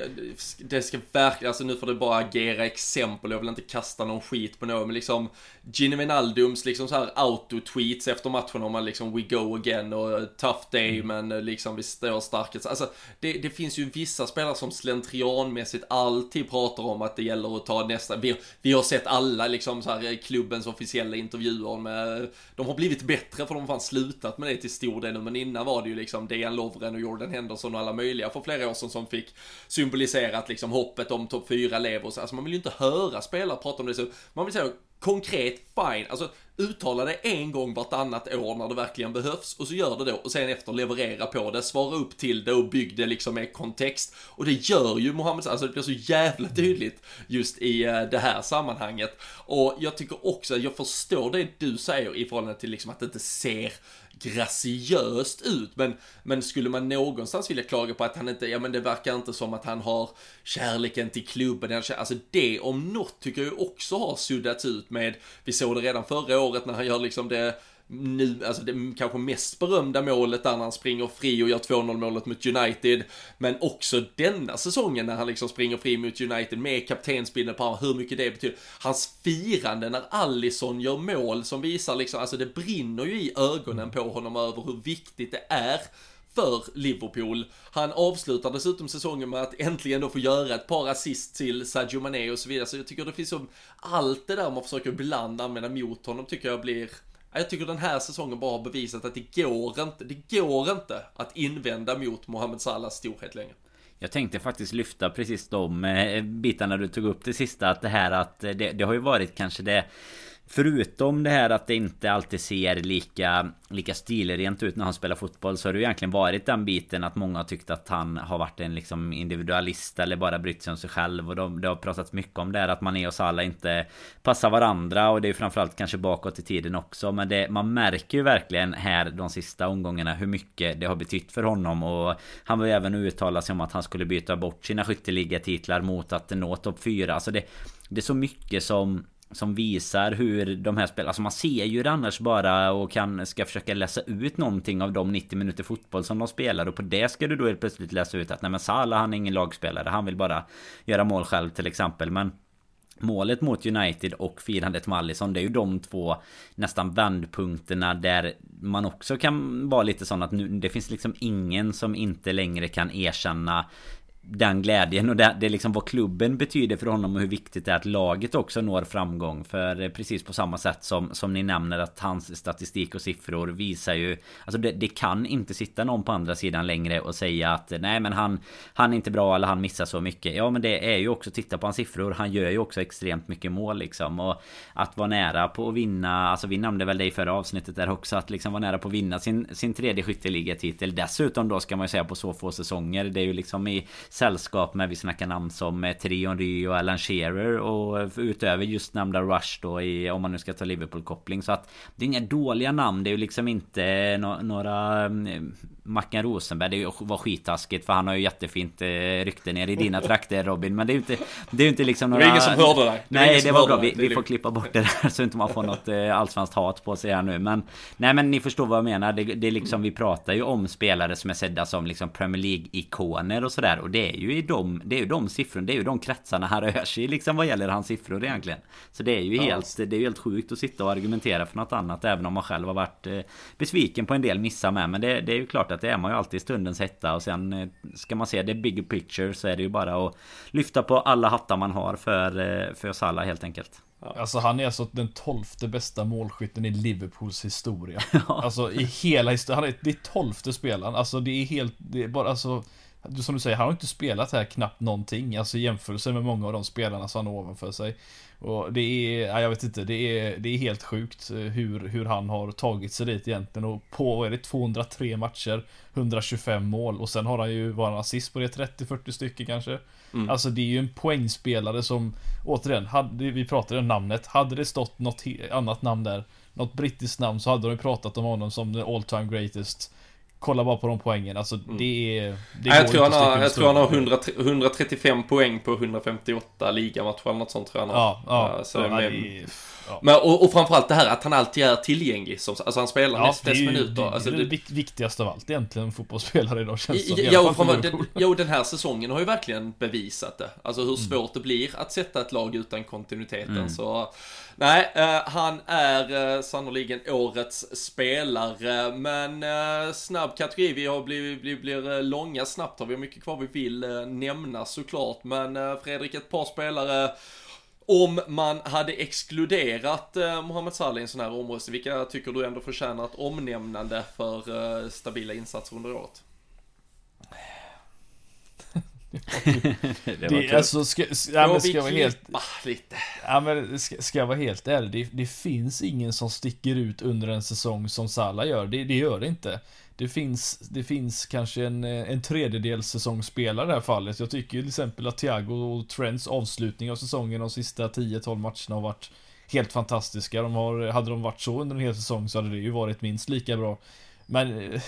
det ska verkligen, alltså nu får det bara agera exempel, jag vill inte kasta någon skit på någon, men liksom Gini Wijnaldums liksom så här auto-tweets efter matchen om man liksom we go again och tough day men liksom vi står starkast. Alltså det, det finns ju vissa spelare som slentrianmässigt alltid pratar om att det gäller att ta nästa, vi, vi har sett alla liksom så här klubbens officiella intervjuer med, de har blivit bättre för de har fan slutat med det till stor del nu, men innan var det ju liksom Dejan Lovren och Jordan Henderson Henderson och alla möjliga för flera år sedan som fick symboliserat liksom hoppet om topp 4 lever och så. Alltså man vill ju inte höra spelare prata om det så. Man vill säga konkret, fine, alltså uttala det en gång vartannat år när det verkligen behövs och så gör det då och sen efter leverera på det, svara upp till det och bygg det liksom med kontext. Och det gör ju Mohammed alltså det blir så jävla tydligt just i eh, det här sammanhanget. Och jag tycker också, jag förstår det du säger i förhållande till liksom att det inte ser graciöst ut, men, men skulle man någonstans vilja klaga på att han inte, ja men det verkar inte som att han har kärleken till klubben, alltså det om något tycker jag också har suddats ut med, vi såg det redan förra året när han gör liksom det nu, alltså det kanske mest berömda målet där när han springer fri och gör 2-0 målet mot United. Men också denna säsongen när han liksom springer fri mot United med kaptensbindeln på honom, hur mycket det betyder. Hans firande när Allison gör mål som visar liksom, alltså det brinner ju i ögonen på honom över hur viktigt det är för Liverpool. Han avslutar dessutom säsongen med att äntligen då få göra ett par assist till Sadio Mané och så vidare. Så jag tycker det finns som allt det där man försöker ibland använda mot honom tycker jag blir jag tycker den här säsongen bara har bevisat att det går inte, det går inte att invända mot Mohamed Salahs storhet längre. Jag tänkte faktiskt lyfta precis de eh, bitarna du tog upp det sista. Att det här att eh, det, det har ju varit kanske det Förutom det här att det inte alltid ser lika, lika stilrent ut när han spelar fotboll Så har det ju egentligen varit den biten att många har tyckt att han har varit en liksom individualist Eller bara brytt sig om sig själv. Och de, det har pratats mycket om det här att Mané och Salah inte passar varandra Och det är ju framförallt kanske bakåt i tiden också. Men det, man märker ju verkligen här de sista omgångarna hur mycket det har betytt för honom. Och han var ju även uttala sig om att han skulle byta bort sina skytteligatitlar mot att nå topp 4 Alltså det, det är så mycket som som visar hur de här spelarna, alltså man ser ju det annars bara och kan, ska försöka läsa ut någonting av de 90 minuter fotboll som de spelar och på det ska du då helt plötsligt läsa ut att nej men Salah han är ingen lagspelare, han vill bara göra mål själv till exempel. Men Målet mot United och firandet med Allison Det är ju de två nästan vändpunkterna där man också kan vara lite sån att nu, det finns liksom ingen som inte längre kan erkänna den glädjen och det, det är liksom vad klubben betyder för honom och hur viktigt det är att laget också når framgång. För eh, precis på samma sätt som, som ni nämner att hans statistik och siffror visar ju Alltså det, det, kan inte sitta någon på andra sidan längre och säga att eh, nej men han Han är inte bra eller han missar så mycket. Ja men det är ju också titta på hans siffror. Han gör ju också extremt mycket mål liksom. Och att vara nära på att vinna Alltså vi nämnde väl det i förra avsnittet där också att liksom vara nära på att vinna sin, sin tredje skytteligatitel. Dessutom då ska man ju säga på så få säsonger. Det är ju liksom i sällskap med vi snackar namn som eh, Trion Ry och Alan Shearer och utöver just nämnda Rush då i, om man nu ska ta Liverpool-koppling så att det är inga dåliga namn. Det är ju liksom inte no några mm, Mackan Rosenberg, det var skittaskigt för han har ju jättefint eh, rykte ner i dina trakter Robin. Men det är ju inte, det är ju inte liksom några... Det var ingen som hörde dig. Nej, det var bra. Vi, vi får klippa bort det där så inte man får något eh, allsvenskt hat på sig här nu. Men nej, men ni förstår vad jag menar. Det, det är liksom, vi pratar ju om spelare som är sedda som liksom Premier League-ikoner och sådär. Och det är ju i de, det är ju de siffrorna, det är ju de kretsarna han rör sig i liksom vad gäller hans siffror egentligen. Så det är ju helt, det är helt sjukt att sitta och argumentera för något annat. Även om man själv har varit eh, besviken på en del missar med. Men det, det är ju klart att det är man ju alltid i stundens hetta och sen eh, ska man se det big picture så är det ju bara att lyfta på alla hattar man har för, eh, för Salah helt enkelt. Ja. Alltså han är alltså den tolfte bästa målskytten i Liverpools historia. Ja. Alltså i hela historien. Han är det tolfte spelaren. Alltså det är helt, det är bara alltså som du säger, han har inte spelat här knappt någonting. Alltså i jämförelse med många av de spelarna som han har ovanför sig. Och det är, jag vet inte, det är, det är helt sjukt eh, hur, hur han har tagit sig dit egentligen. Och på, vad är det, 203 matcher, 125 mål. Och sen har han ju, var han assist på det, 30-40 stycken kanske. Mm. Alltså det är ju en poängspelare som, återigen, hade, vi pratade om namnet. Hade det stått något annat namn där, något brittiskt namn, så hade de pratat om honom som the all time greatest Kolla bara på de poängen. Alltså mm. det är... Det jag, tror han har, jag tror han har 100, 135 poäng på 158 ligamatcher eller något sånt tror jag. Ja, ja. Så ja, med, är, ja. Men, och, och framförallt det här att han alltid är tillgänglig. Som, alltså han spelar ja, näst dess minuter. Det, alltså, det är det viktigaste av allt egentligen fotbollsspelare idag känns det ja, som. Den, jo, den här säsongen har ju verkligen bevisat det. Alltså hur mm. svårt det blir att sätta ett lag utan kontinuiteten. Mm. Så Nej, eh, han är eh, sannoliken årets spelare. Men eh, snabb kategori, vi har blivit, blir, blir långa snabbt har vi har mycket kvar vi vill eh, nämna såklart. Men eh, Fredrik, ett par spelare om man hade exkluderat eh, Mohamed Salah i en sån här omröstning, vilka tycker du ändå förtjänar ett omnämnande för eh, stabila insatser under året? det, det alltså, ska, ja, men ska jag vara helt... Lite. Ja, men ska, ska jag vara helt ärlig, det, det, finns ingen som sticker ut under en säsong som Salah gör. Det, det gör det inte. Det finns, det finns kanske en, eh, en tredjedel säsongsspelare i det här fallet. Jag tycker till exempel att Thiago och Trents avslutning av säsongen de sista 10-12 matcherna har varit helt fantastiska. De har, hade de varit så under en hel säsong så hade det ju varit minst lika bra. Men eh,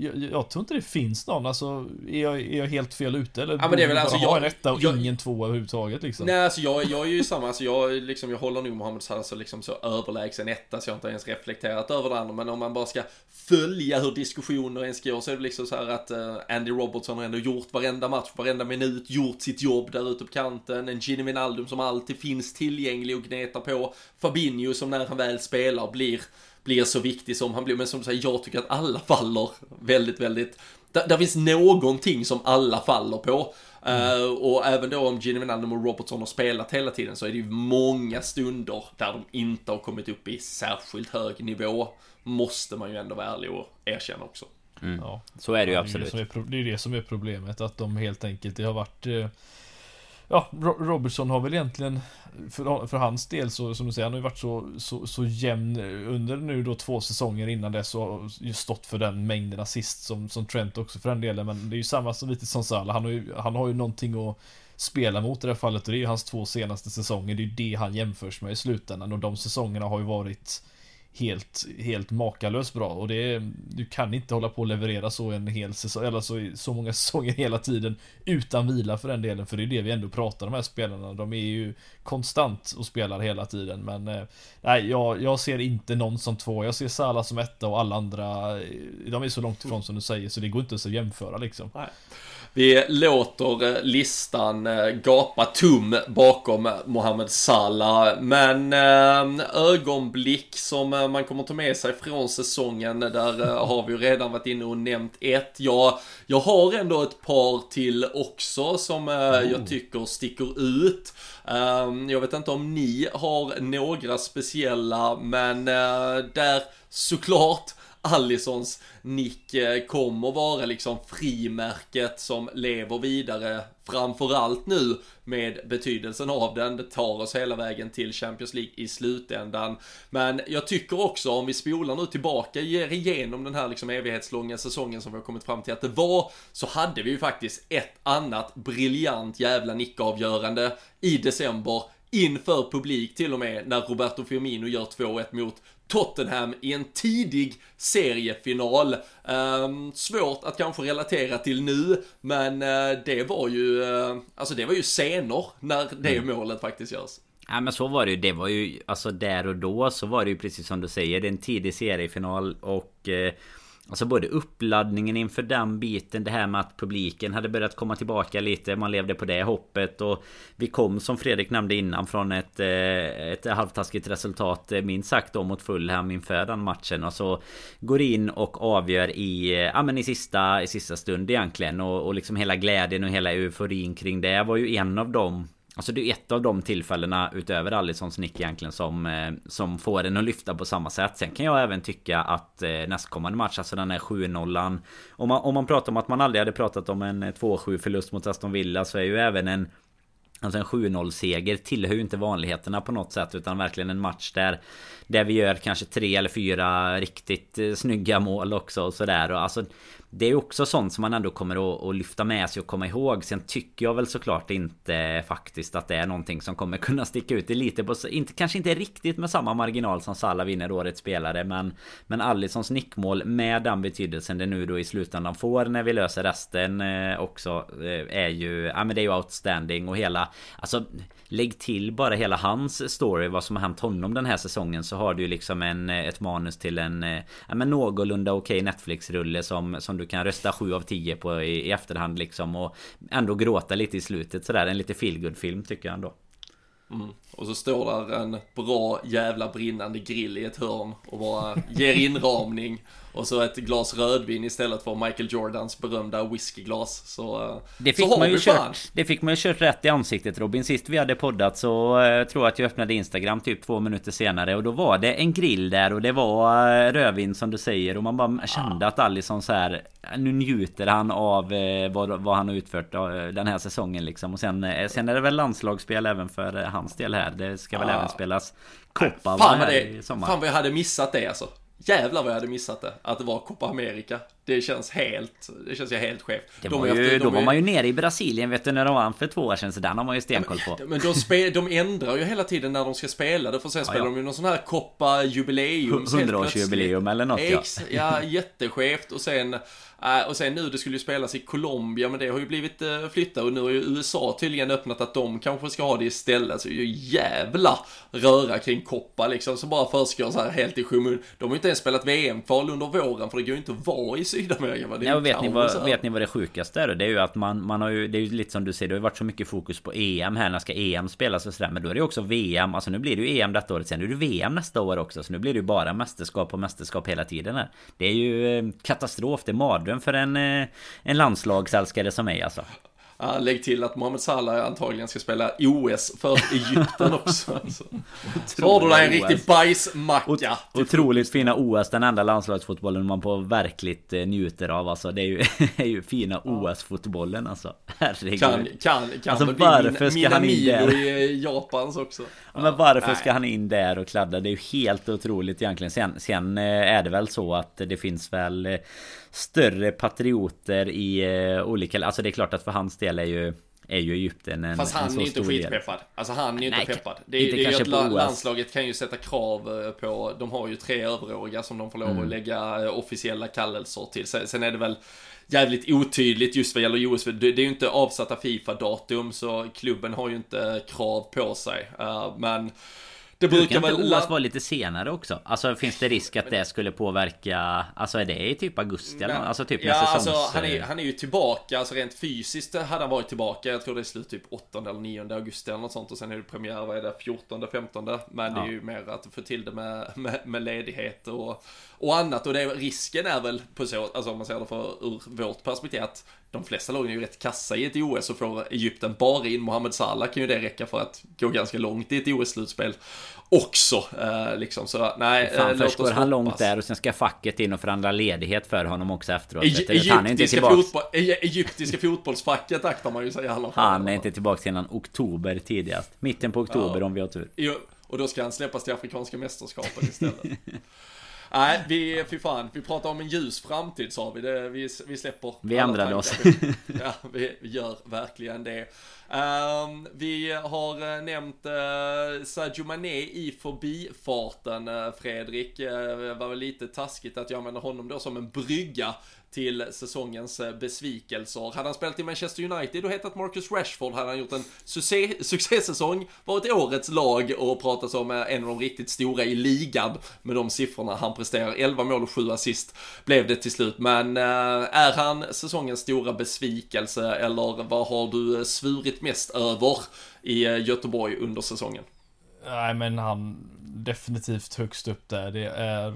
jag, jag, tror inte det finns någon, alltså är jag, är jag helt fel ute eller? Ja men det är väl alltså jag... en etta och jag, ingen tvåa överhuvudtaget liksom? Nej alltså jag, jag är ju samma, alltså jag liksom, jag håller nog Mohamed Salah så liksom så överlägsen etta så jag har inte ens reflekterat över det andra. Men om man bara ska följa hur diskussioner ens går så är det liksom så här att uh, Andy Robertson har ändå gjort varenda match, varenda minut, gjort sitt jobb där ute på kanten. En Gini Wijnaldum som alltid finns tillgänglig och gnetar på. Fabinho som när han väl spelar blir blir så viktig som han blir. Men som du säger, jag tycker att alla faller väldigt, väldigt... Där, där finns någonting som alla faller på. Mm. Uh, och även då om Gini Wijnaldum och Robertson har spelat hela tiden så är det ju många stunder där de inte har kommit upp i särskilt hög nivå. Måste man ju ändå vara ärlig och erkänna också. Mm. Ja. Så är det ju absolut. Det är, det, är det som är problemet, att de helt enkelt, det har varit eh, Ja, Robertson har väl egentligen för, för hans del så, som du säger, han har ju varit så, så, så jämn under nu då två säsonger innan det så ju stått för den mängden assist som, som Trent också för den delen. Men det är ju samma som lite som Salah. Han har ju, han har ju någonting att spela mot i det här fallet och det är ju hans två senaste säsonger. Det är ju det han jämförs med i slutändan och de säsongerna har ju varit helt, helt makalöst bra och det är, du kan inte hålla på och leverera så en hel säsong, eller så, så många säsonger hela tiden utan vila för den delen, för det är det vi ändå pratar om de här spelarna. De är ju konstant och spelar hela tiden, men eh, nej, jag, jag ser inte någon som två. Jag ser Salah som etta och alla andra, eh, de är så långt ifrån som du säger, så det går inte ens att jämföra liksom. Nej. Vi låter eh, listan eh, gapa tum bakom Mohamed Salah. Men eh, ögonblick som man kommer ta med sig från säsongen, där har vi ju redan varit inne och nämnt ett. Jag, jag har ändå ett par till också som jag tycker sticker ut. Jag vet inte om ni har några speciella, men där såklart Allisons nick eh, kommer vara liksom frimärket som lever vidare framförallt nu med betydelsen av den. Det tar oss hela vägen till Champions League i slutändan. Men jag tycker också om vi spolar nu tillbaka, ger igenom den här liksom evighetslånga säsongen som vi har kommit fram till att det var, så hade vi ju faktiskt ett annat briljant jävla nickavgörande i december inför publik till och med när Roberto Firmino gör 2-1 mot Tottenham i en tidig seriefinal. Um, svårt att kanske relatera till nu, men uh, det var ju, uh, alltså det var ju scener när det mm. målet faktiskt görs. Ja men så var det ju. Det var ju, alltså där och då så var det ju precis som du säger. Det är en tidig seriefinal och eh, Alltså både uppladdningen inför den biten Det här med att publiken hade börjat komma tillbaka lite Man levde på det hoppet. Och Vi kom som Fredrik nämnde innan från ett eh, Ett halvtaskigt resultat eh, Minst sagt då mot Fulham inför den matchen. Och så Går in och avgör i eh, Ja men i sista, i sista stund egentligen. Och, och liksom hela glädjen och hela euforin kring det var ju en av dem Alltså det är ett av de tillfällena utöver Alissons nick egentligen som, eh, som får en att lyfta på samma sätt. Sen kan jag även tycka att eh, nästkommande match, alltså den här 7-0 om man, om man pratar om att man aldrig hade pratat om en eh, 2-7 förlust mot Aston Villa så är ju även en Alltså en 7-0 seger tillhör ju inte vanligheterna på något sätt utan verkligen en match där Där vi gör kanske tre eller fyra riktigt snygga mål också och sådär och alltså det är också sånt som man ändå kommer att, lyfta med sig och komma ihåg. Sen tycker jag väl såklart inte faktiskt att det är någonting som kommer kunna sticka ut. Det lite på, inte, kanske inte riktigt med samma marginal som Salah vinner årets spelare. Men, men Allisons nickmål med den betydelsen det nu då i slutändan får när vi löser resten eh, också. Eh, är ju, ja men det är ju outstanding och hela, alltså Lägg till bara hela hans story, vad som har hänt honom den här säsongen så har du ju liksom en, eh, ett manus till en ja, men någorlunda okej okay Netflix-rulle som, som du du kan rösta 7 av 10 på i, i efterhand liksom och ändå gråta lite i slutet sådär. En lite feelgood film tycker jag ändå. Mm. Och så står där en bra jävla brinnande grill i ett hörn och bara ger inramning. Och så ett glas rödvin istället för Michael Jordans berömda whiskyglas. Så, eh, det fick, så man ju kört, det fick man ju kört rätt i ansiktet Robin. Sist vi hade poddat så uh, tror jag att jag öppnade Instagram typ två minuter senare. Och då var det en grill där och det var uh, rödvin som du säger. Och man bara kände att Alisson så här Nu njuter han av uh, vad, vad han har utfört den här säsongen liksom. Och sen, sen är det väl landslagsspel även för hans del här. Det ska väl även spelas Copa fan, det, Fan vad jag hade missat det alltså. Jävlar vad jag hade missat det. Att det var Copa America. Det känns helt, det känns ju helt skevt. Det var ju, efter, då var man ju nere i Brasilien vet du när de vann för två år sedan. Så den har man ju stenkoll på. Men, men de, spe, de ändrar ju hela tiden när de ska spela det. För sen ja, spelar ja. de ju någon sån här Copa jubileum. Hundraårsjubileum eller något ja. Ex, ja, jätteskevt. Och sen Äh, och sen nu, det skulle ju spelas i Colombia, men det har ju blivit uh, flyttat och nu har ju USA tydligen öppnat att de kanske ska ha det istället. Så det är ju jävla röra kring Koppa liksom, som bara försiggår så här helt i skymundan. De har ju inte ens spelat VM-kval under våren, för det går ju inte att vara i Sydamerika. Det ja, vet ni, vad, vet ni vad det sjukaste är? Det är ju att man, man har ju, det är ju lite som du säger, det har ju varit så mycket fokus på EM här, när ska EM spelas och sådär. Men då är det ju också VM, alltså nu blir det ju EM detta året, sen nu är det VM nästa år också. Så nu blir det ju bara mästerskap och mästerskap hela tiden här. Det är ju eh, katastrof, det är mardröm för en, eh, en landslagsälskare som mig alltså. Lägg till att Mohamed Salah antagligen ska spela OS för Egypten också. Alltså. Så har du där en riktig bajsmacka. Otroligt fina OS, den enda landslagsfotbollen man på verkligt eh, njuter av. Alltså det är ju, är ju fina OS-fotbollen alltså. Herregud. Kan, kan, kan alltså, varför ska han in där? i Japans också. Ja, men varför Nej. ska han in där och kladda? Det är ju helt otroligt egentligen. Sen, sen eh, är det väl så att det finns väl eh, större patrioter i olika... Alltså det är klart att för hans del är ju är ju Egypten en Fast han en så är inte skitpeppad. Alltså han är ju inte peppad. Det, är, det är ju att landslaget kan ju sätta krav på, de har ju tre överåriga som de får lov att mm. lägga officiella kallelser till. Sen är det väl jävligt otydligt just vad gäller OS. Det är ju inte avsatta Fifa-datum så klubben har ju inte krav på sig. Men det brukar väl... inte OS vara lite senare också? Alltså finns det risk att det skulle påverka... Alltså är det i typ augusti eller Alltså typ ja, säsongs... alltså han är, han är ju tillbaka, alltså rent fysiskt hade han varit tillbaka. Jag tror det är slut typ 8 eller 9 augusti eller något sånt och sen är det premiär, vad är det, 14, 15? Men ja. det är ju mer att få till det med, med, med ledighet och, och annat. Och det, risken är väl på så, alltså om man ser det för, ur vårt perspektiv att de flesta lagen är ju rätt kassa i ett OS och får Egypten bara in Mohamed Salah kan ju det räcka för att gå ganska långt i ett OS-slutspel också. Eh, liksom. Så nej, Fan, eh, först går han långt där och sen ska facket in och förhandla ledighet för honom också efteråt. E egyptiska, fotboll, e egyptiska fotbollsfacket aktar man ju sig i alla fall. Han är inte tillbaka innan oktober tidigast. Mitten på oktober ja. om vi har tur. Och då ska han släppas till Afrikanska mästerskapen istället. Nej, vi, fy fan, vi pratar om en ljus framtid sa vi. Det, vi, vi släpper Vi ändrade oss. ja, vi gör verkligen det. Um, vi har uh, nämnt uh, Sadio Mané i förbifarten, uh, Fredrik. Det var väl lite taskigt att jag använder honom då som en brygga till säsongens eh, besvikelser. Hade han spelat i Manchester United och hetat Marcus Rashford hade han gjort en succé, succésäsong, varit årets lag och pratats om eh, en av de riktigt stora i ligan med de siffrorna han presterar. 11 mål och 7 assist blev det till slut. Men eh, är han säsongens stora besvikelse eller vad har du svurit mest över i Göteborg under säsongen? Nej men han definitivt högst upp där. Det är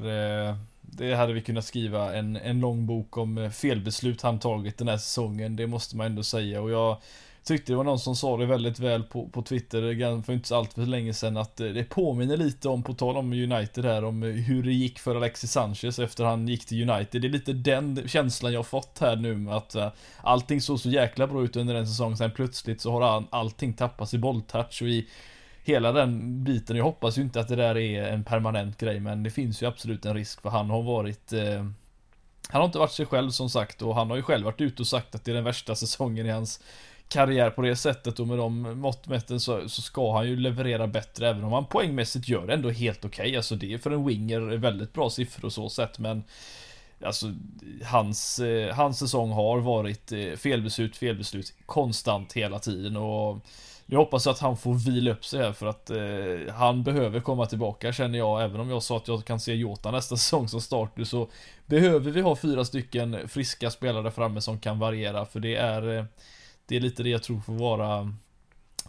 det hade vi kunnat skriva en, en lång bok om eh, felbeslut han tagit den här säsongen. Det måste man ändå säga. Och jag tyckte det var någon som sa det väldigt väl på, på Twitter eh, för inte allt för länge sedan att eh, det påminner lite om, på tal om United här, om hur det gick för Alexis Sanchez efter han gick till United. Det är lite den känslan jag fått här nu att allting såg så jäkla bra ut under en säsong, sen plötsligt så har allting tappats i bolltouch och i hela den biten. Jag hoppas ju inte att det där är en permanent grej men det finns ju absolut en risk för han har varit eh, Han har inte varit sig själv som sagt och han har ju själv varit ute och sagt att det är den värsta säsongen i hans karriär på det sättet och med de måttmätten så, så ska han ju leverera bättre även om han poängmässigt gör det ändå helt okej. Okay. Alltså det är för en winger väldigt bra siffror och så sett men Alltså hans, eh, hans säsong har varit eh, felbeslut, felbeslut konstant hela tiden och jag hoppas att han får vila upp sig här för att eh, han behöver komma tillbaka känner jag. Även om jag sa att jag kan se Jota nästa säsong som starter så behöver vi ha fyra stycken friska spelare framme som kan variera. För det är, eh, det är lite det jag tror får vara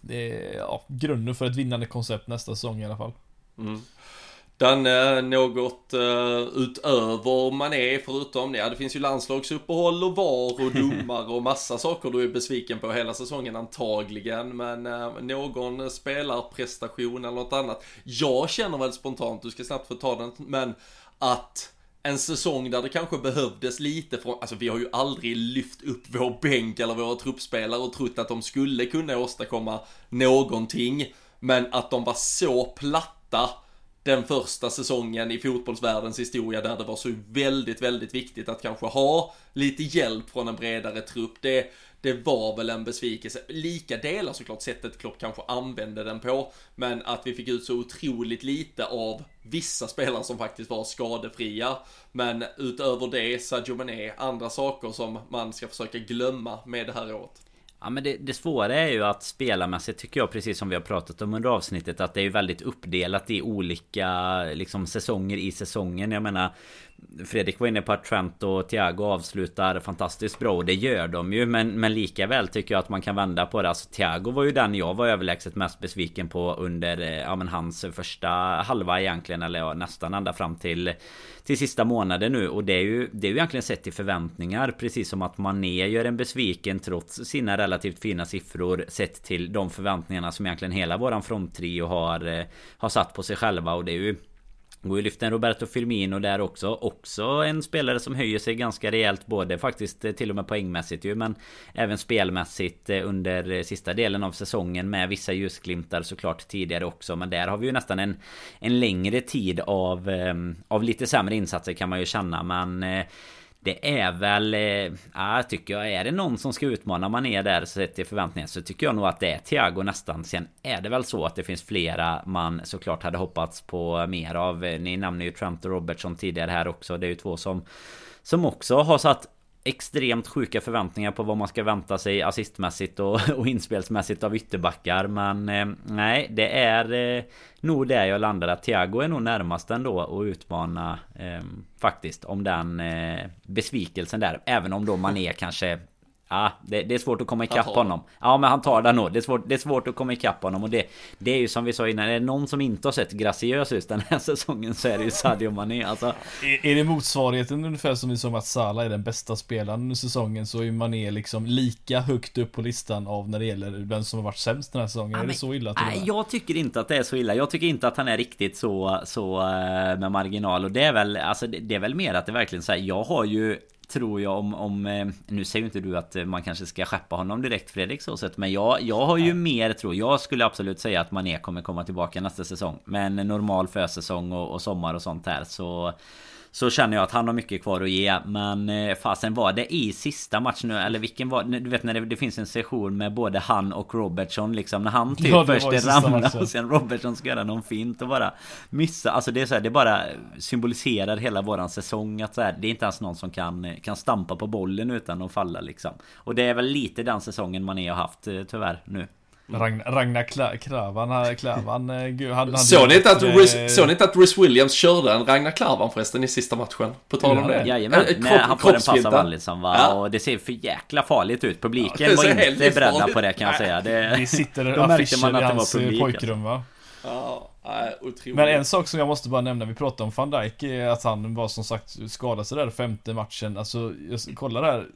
det är, ja, grunden för ett vinnande koncept nästa säsong i alla fall. Mm. Danne, något uh, utöver man är förutom det? Ja, det finns ju landslagsuppehåll och VAR och domare och massa saker du är besviken på hela säsongen antagligen. Men uh, någon spelarprestation eller något annat. Jag känner väl spontant, du ska snabbt få ta den, men att en säsong där det kanske behövdes lite från, alltså vi har ju aldrig lyft upp vår bänk eller våra truppspelare och trott att de skulle kunna åstadkomma någonting. Men att de var så platta den första säsongen i fotbollsvärldens historia där det var så väldigt, väldigt viktigt att kanske ha lite hjälp från en bredare trupp. Det, det var väl en besvikelse. Lika delar såklart sättet Klopp kanske använde den på, men att vi fick ut så otroligt lite av vissa spelare som faktiskt var skadefria. Men utöver det, Sadio Mané, andra saker som man ska försöka glömma med det här året. Ja men det, det svåra är ju att spelarmässigt tycker jag precis som vi har pratat om under avsnittet att det är väldigt uppdelat i olika liksom säsonger i säsongen. Jag menar Fredrik var inne på att Trent och Thiago avslutar fantastiskt bra och det gör de ju men, men lika väl tycker jag att man kan vända på det. Alltså Thiago var ju den jag var överlägset mest besviken på under eh, ja, men hans första halva egentligen eller ja, nästan ända fram till till sista månaden nu och det är ju Det är ju egentligen sett till förväntningar Precis som att Mané gör en besviken trots sina relativt fina siffror sett till de förväntningarna som egentligen hela våran fronttrio har, eh, har satt på sig själva och det är ju Går ju lyfta en Roberto Firmino där också. Också en spelare som höjer sig ganska rejält både faktiskt eh, till och med poängmässigt ju men även spelmässigt eh, under eh, sista delen av säsongen med vissa ljusglimtar såklart tidigare också. Men där har vi ju nästan en, en längre tid av, av lite sämre insatser kan man ju känna men det är väl, eh, ja, tycker jag, är det någon som ska utmana man är där sett till förväntningar så tycker jag nog att det är Thiago nästan. Sen är det väl så att det finns flera man såklart hade hoppats på mer av. Eh, ni nämner ju Trent och Robertson tidigare här också. Det är ju två som som också har satt extremt sjuka förväntningar på vad man ska vänta sig assistmässigt och, och inspelsmässigt av ytterbackar. Men eh, nej, det är eh, nog där jag landar. Att Thiago är nog närmast ändå att utmana eh, faktiskt om den eh, besvikelsen där. Även om då man är kanske Ja, det, det, är svårt att komma ikapp honom. Ja, men han tar den nog. Det är svårt, det är svårt att komma ikapp honom. Och det, det är ju som vi sa innan. Är det någon som inte har sett graciös ut den här säsongen så är det ju Sadio Mané. Alltså. Är, är det motsvarigheten ungefär som vi sa att Salah är den bästa spelaren under säsongen så är Mané liksom lika högt upp på listan av när det gäller vem som har varit sämst den här säsongen. Ja, är men, det så illa? Nej, jag tycker inte att det är så illa. Jag tycker inte att han är riktigt så, så eh, med marginal. Och det är väl, alltså det, det är väl mer att det verkligen så här, jag har ju Tror jag om, om eh, Nu säger ju inte du att man kanske ska skeppa honom direkt Fredrik så sett Men jag, jag har ju ja. mer tro Jag skulle absolut säga att Mané kommer komma tillbaka nästa säsong Med en normal försäsong och, och sommar och sånt här så så känner jag att han har mycket kvar att ge. Men eh, fasen var det i sista matchen nu? Eller vilken var Du vet när det, det, finns en session med både han och Robertson liksom. När han typ ja, först ramlar och sen Robertson ska göra någon fint och bara Missa Alltså det är så här, det bara symboliserar hela våran säsong att så här, Det är inte ens någon som kan, kan stampa på bollen utan att falla liksom. Och det är väl lite den säsongen man är har haft eh, tyvärr nu Ragnar, Ragnar Kla, Klavan, Klavan eh, gud, han, han Såg ni inte att, Rhys, såg ni inte att Rhys Williams körde en Ragnar Klavan förresten i sista matchen? På tal om det. Jajamän, äh, kropp, han får en pass av Alisson va? Ja. Och det ser för jäkla farligt ut. Publiken ja, var inte beredda på det kan jag säga. Det, det sitter affischer i hans eh, pojkrum va? Ja. Otroligt. Men en sak som jag måste bara nämna, vi pratade om van Dijk, är att han var som sagt skadad sig där femte matchen. Alltså, jag kollar här.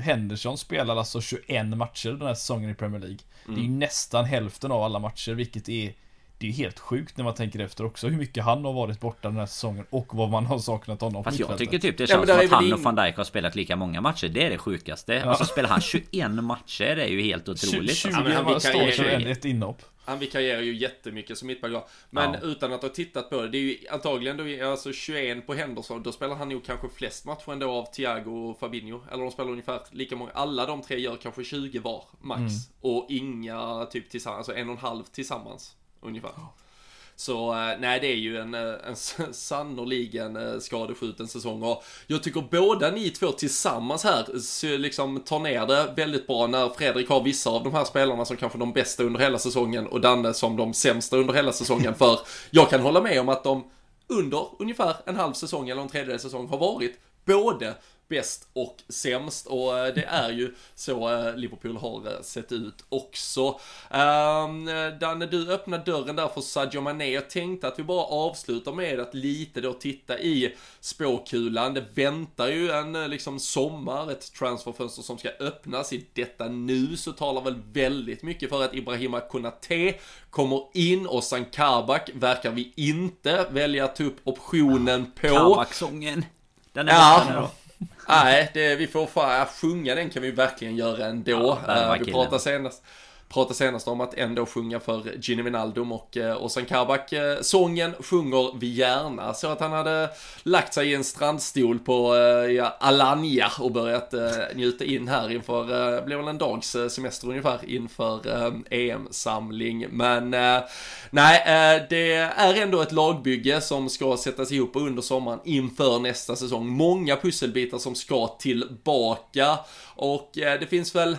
Henderson spelar alltså 21 matcher den här säsongen i Premier League. Mm. Det är ju mm. nästan hälften av alla matcher, vilket är det är ju helt sjukt när man tänker efter också hur mycket han har varit borta den här säsongen och vad man har saknat honom Fast jag tycker typ det känns ja, som att han och van Dijk har spelat lika många matcher. Det är det sjukaste. Ja. Och så spelar han 21 matcher. Det är ju helt otroligt. 20, 20 ja, står 21, ett inhopp. Han vikarierar ju jättemycket som mittback Men ja. utan att ha tittat på det, det är ju antagligen då, alltså 21 på Henderson, då spelar han nog kanske flest matcher ändå av Thiago och Fabinho. Eller de spelar ungefär lika många, alla de tre gör kanske 20 var, max. Mm. Och inga typ tillsammans, alltså en och en halv tillsammans, ungefär. Så eh, nej, det är ju en, eh, en sannoliken eh, skadeskjuten säsong. Och jag tycker båda ni två tillsammans här liksom tar ner det väldigt bra när Fredrik har vissa av de här spelarna som kanske de bästa under hela säsongen och Danne som de sämsta under hela säsongen. För jag kan hålla med om att de under ungefär en halv säsong eller en tredjedel säsong har varit både bäst och sämst och eh, det är ju så eh, Liverpool har eh, sett ut också. Ehm, Danne, du öppnar dörren där för Sadio Mané. Jag tänkte att vi bara avslutar med att lite då titta i spåkulan. Det väntar ju en liksom sommar, ett transferfönster som ska öppnas. I detta nu så talar väl väldigt mycket för att Ibrahima Konate kommer in och San Kabak verkar vi inte välja att ta upp optionen på. Kabak-sången. Den är ja. Nej, det, vi får fan, sjunga den kan vi verkligen göra ändå. Ja, du pratade senast pratade senast om att ändå sjunga för Gini Wijnaldum och eh, Ozan Kabak. Eh, sången sjunger vi gärna. Så att han hade lagt sig i en strandstol på eh, ja, Alanya och börjat eh, njuta in här inför, det blir väl en dags semester ungefär inför EM-samling. Men nej, det är ändå ett lagbygge som ska sättas ihop under sommaren inför nästa säsong. Många pusselbitar som ska tillbaka och det finns väl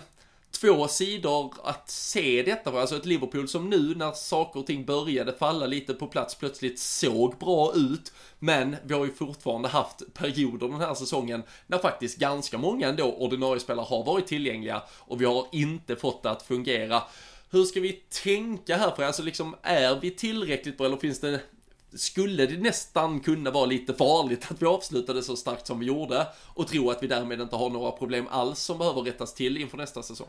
två sidor att se detta på. Alltså ett Liverpool som nu när saker och ting började falla lite på plats plötsligt såg bra ut. Men vi har ju fortfarande haft perioder den här säsongen när faktiskt ganska många ändå ordinarie spelare har varit tillgängliga och vi har inte fått det att fungera. Hur ska vi tänka här? För alltså liksom, är vi tillräckligt bra eller finns det skulle det nästan kunna vara lite farligt att vi avslutade så starkt som vi gjorde och tro att vi därmed inte har några problem alls som behöver rättas till inför nästa säsong.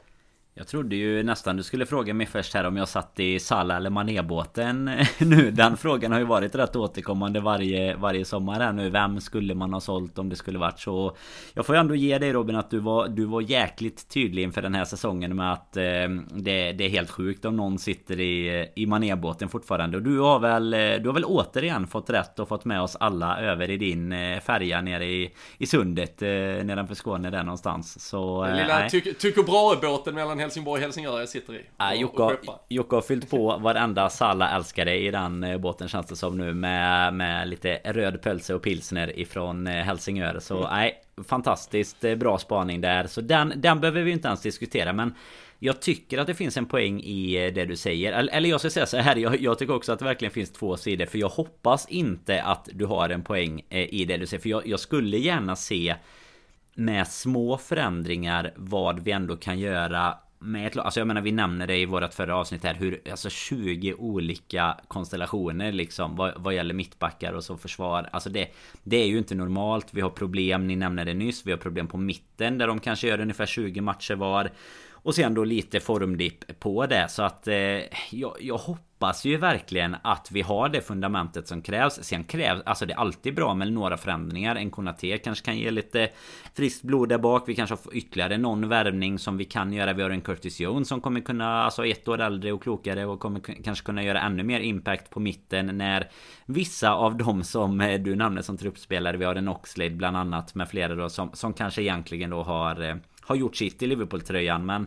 Jag trodde ju nästan du skulle fråga mig först här om jag satt i Sala eller Manébåten nu. Den frågan har ju varit rätt återkommande varje, varje sommar här nu. Vem skulle man ha sålt om det skulle varit så? Jag får ju ändå ge dig Robin att du var, du var jäkligt tydlig inför den här säsongen med att eh, det, det är helt sjukt om någon sitter i, i Manébåten fortfarande. Och du har väl, du har väl återigen fått rätt och fått med oss alla över i din eh, färja nere i, i sundet eh, nedanför Skåne där någonstans. Så, Den lilla Tycho Brahe-båten mellan Helsingborg och Helsingör jag sitter i. Ja, Jocke, Jocke har fyllt på varenda Salla-älskare i den eh, båten känns det som nu med, med lite röd pölse och pilsner ifrån eh, Helsingör. Så mm. nej, fantastiskt eh, bra spaning där. Så den, den behöver vi inte ens diskutera. Men jag tycker att det finns en poäng i det du säger. Eller jag ska säga så här. Jag, jag, tycker också att det verkligen finns två sidor. För jag hoppas inte att du har en poäng i det du säger. För jag, jag skulle gärna se med små förändringar vad vi ändå kan göra med ett Alltså jag menar vi nämner det i vårat förra avsnitt här hur Alltså 20 olika konstellationer liksom vad, vad gäller mittbackar och så försvar. Alltså det Det är ju inte normalt. Vi har problem, ni nämnde det nyss Vi har problem på mitten där de kanske gör ungefär 20 matcher var och sen då lite formdipp på det så att eh, jag, jag hoppas ju verkligen att vi har det fundamentet som krävs. Sen krävs, alltså det är alltid bra med några förändringar. En Konate kanske kan ge lite friskt blod där bak. Vi kanske har ytterligare någon värvning som vi kan göra. Vi har en Curtis Jones som kommer kunna, alltså ett år äldre och klokare och kommer kanske kunna göra ännu mer impact på mitten när vissa av dem som eh, du nämnde som truppspelare. Vi har en Oxlade bland annat med flera då som, som kanske egentligen då har eh, har gjort sitt i Liverpool-tröjan men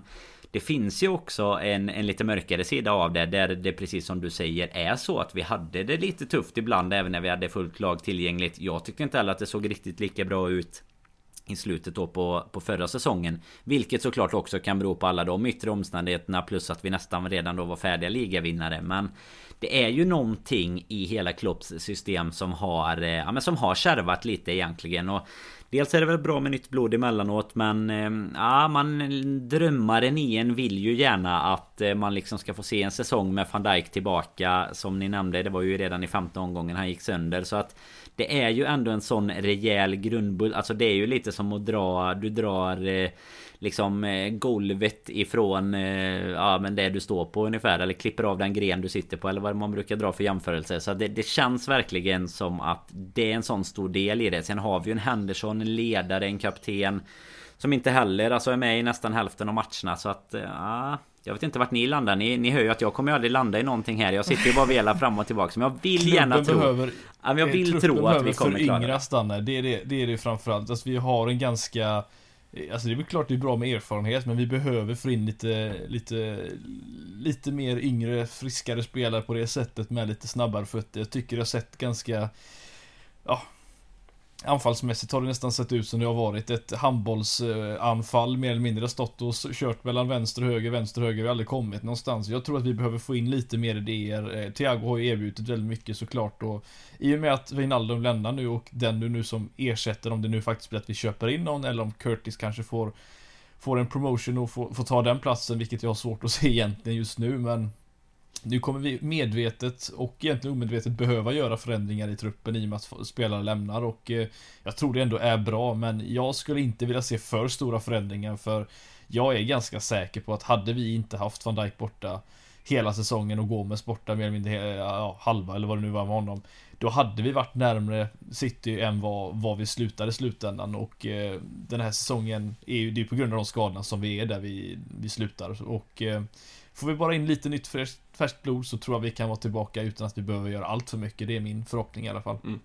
det finns ju också en, en lite mörkare sida av det där det precis som du säger är så att vi hade det lite tufft ibland även när vi hade fullt lag tillgängligt. Jag tyckte inte heller att det såg riktigt lika bra ut i slutet då på, på förra säsongen. Vilket såklart också kan bero på alla de yttre omständigheterna plus att vi nästan redan då var färdiga ligavinnare. Men det är ju någonting i hela Klopps system som har, eh, ja, men som har kärvat lite egentligen. Och Dels är det väl bra med nytt blod emellanåt men eh, ja, man drömmaren i en vill ju gärna att eh, man liksom ska få se en säsong med van Dijk tillbaka. Som ni nämnde, det var ju redan i femte omgången han gick sönder. Så att Det är ju ändå en sån rejäl grundbult. Alltså det är ju lite som att dra, du drar eh, liksom eh, golvet ifrån eh, ja, men det du står på ungefär. Eller klipper av den gren du sitter på. Eller vad man brukar dra för jämförelse. Så det, det känns verkligen som att det är en sån stor del i det. Sen har vi ju en Henderson, en ledare, en kapten. Som inte heller alltså är med i nästan hälften av matcherna. Så att eh, ja, jag vet inte vart ni landar. Ni, ni hör ju att jag kommer aldrig landa i någonting här. Jag sitter ju bara och velar fram och tillbaka. Men jag vill gärna tro... Behöver, ja, jag vill tro att vi kommer klara det. Det är det, det är det framförallt. Alltså vi har en ganska Alltså det är väl klart det är bra med erfarenhet men vi behöver få in lite, lite, lite mer yngre, friskare spelare på det sättet med lite snabbare fötter. Jag tycker jag har sett ganska, ja, Anfallsmässigt har det nästan sett ut som det har varit ett handbollsanfall mer eller mindre. Stått och kört mellan vänster och höger, vänster och höger. Vi har aldrig kommit någonstans. Jag tror att vi behöver få in lite mer idéer. Eh, Thiago har ju erbjudit väldigt mycket såklart och i och med att Wijnaldum lämnar nu och den nu som ersätter om det nu faktiskt blir att vi köper in någon eller om Curtis kanske får Får en promotion och får, får ta den platsen vilket jag har svårt att se egentligen just nu men nu kommer vi medvetet och egentligen omedvetet behöva göra förändringar i truppen i och med att spelare lämnar och eh, jag tror det ändå är bra men jag skulle inte vilja se för stora förändringar för jag är ganska säker på att hade vi inte haft van Dijk borta hela säsongen och Gomes borta mer eller mindre ja, halva eller vad det nu var med honom då hade vi varit närmre City än vad, vad vi slutade i slutändan och eh, den här säsongen är ju det är på grund av de skadorna som vi är där vi, vi slutar och eh, Får vi bara in lite nytt färskt, färskt blod så tror jag vi kan vara tillbaka utan att vi behöver göra allt för mycket. Det är min förhoppning i alla fall. Mm.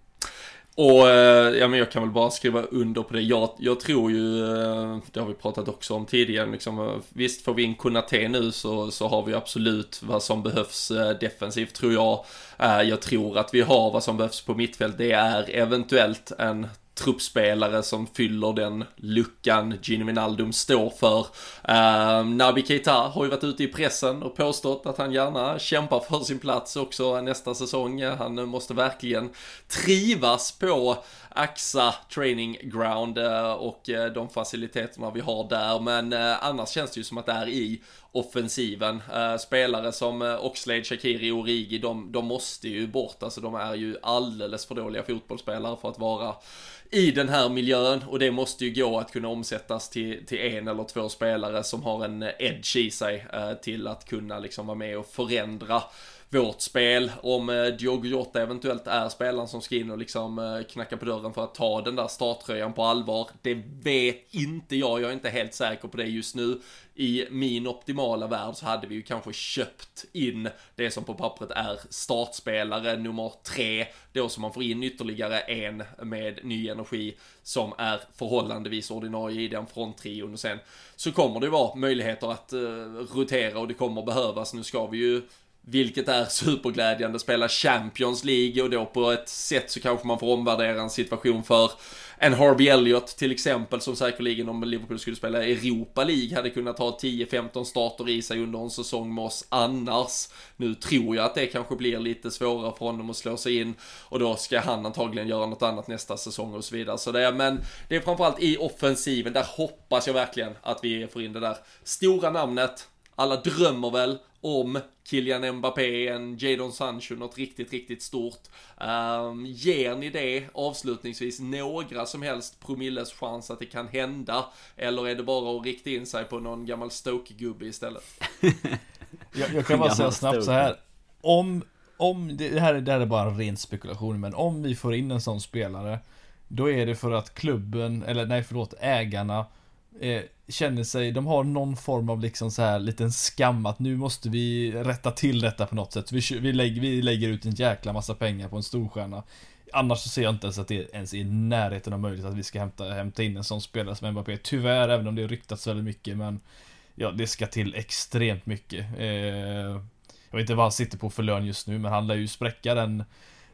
Och eh, ja men jag kan väl bara skriva under på det. Jag, jag tror ju, eh, det har vi pratat också om tidigare, liksom, eh, visst får vi in Konate nu så, så har vi absolut vad som behövs defensivt tror jag. Jag tror att vi har vad som behövs på mittfält. Det är eventuellt en truppspelare som fyller den luckan Gini Wijnaldum står för. Ehm, uh, Nabi Keita har ju varit ute i pressen och påstått att han gärna kämpar för sin plats också nästa säsong. Han måste verkligen trivas på AXA Training Ground eh, och eh, de faciliteterna vi har där. Men eh, annars känns det ju som att det är i offensiven. Spelare som Oxlade, Shakiri och Origi, de, de måste ju bort. Alltså de är ju alldeles för dåliga fotbollsspelare för att vara i den här miljön och det måste ju gå att kunna omsättas till, till en eller två spelare som har en edge i sig eh, till att kunna liksom vara med och förändra vårt spel. Om eh, Diogo Jota eventuellt är spelaren som ska in och liksom eh, knacka på dörren för att ta den där starttröjan på allvar. Det vet inte jag, jag är inte helt säker på det just nu. I min optimala värld så hade vi ju kanske köpt in det som på pappret är startspelare nummer tre, då som man får in ytterligare en med ny energi som är förhållandevis ordinarie i den fronttrion och sen så kommer det vara möjligheter att eh, rotera och det kommer behövas. Nu ska vi ju vilket är superglädjande, spela Champions League och då på ett sätt så kanske man får omvärdera en situation för en Harvey Elliott till exempel som säkerligen om Liverpool skulle spela Europa League hade kunnat ha 10-15 starter i sig under en säsong med oss annars. Nu tror jag att det kanske blir lite svårare för honom att slå sig in och då ska han antagligen göra något annat nästa säsong och så vidare. Så det, men det är framförallt i offensiven, där hoppas jag verkligen att vi får in det där stora namnet. Alla drömmer väl om Kylian Mbappé, en Jadon Sancho, något riktigt, riktigt stort. Um, ger ni det avslutningsvis några som helst promilles chans att det kan hända? Eller är det bara att rikta in sig på någon gammal Stoke-gubbe istället? jag, jag, kan bara säga snabbt så här. Om, om det, här, det här är bara en ren spekulation, men om vi får in en sån spelare, då är det för att klubben, eller nej förlåt, ägarna eh, känner sig, de har någon form av liksom så här liten skam att nu måste vi rätta till detta på något sätt. Vi, vi, lägger, vi lägger ut en jäkla massa pengar på en storstjärna. Annars så ser jag inte ens att det ens är i närheten av möjligt att vi ska hämta, hämta in en sån spelare som Mbappé. Tyvärr, även om det ryktats väldigt mycket, men ja, det ska till extremt mycket. Eh, jag vet inte vad han sitter på för lön just nu, men han lär ju spräcka den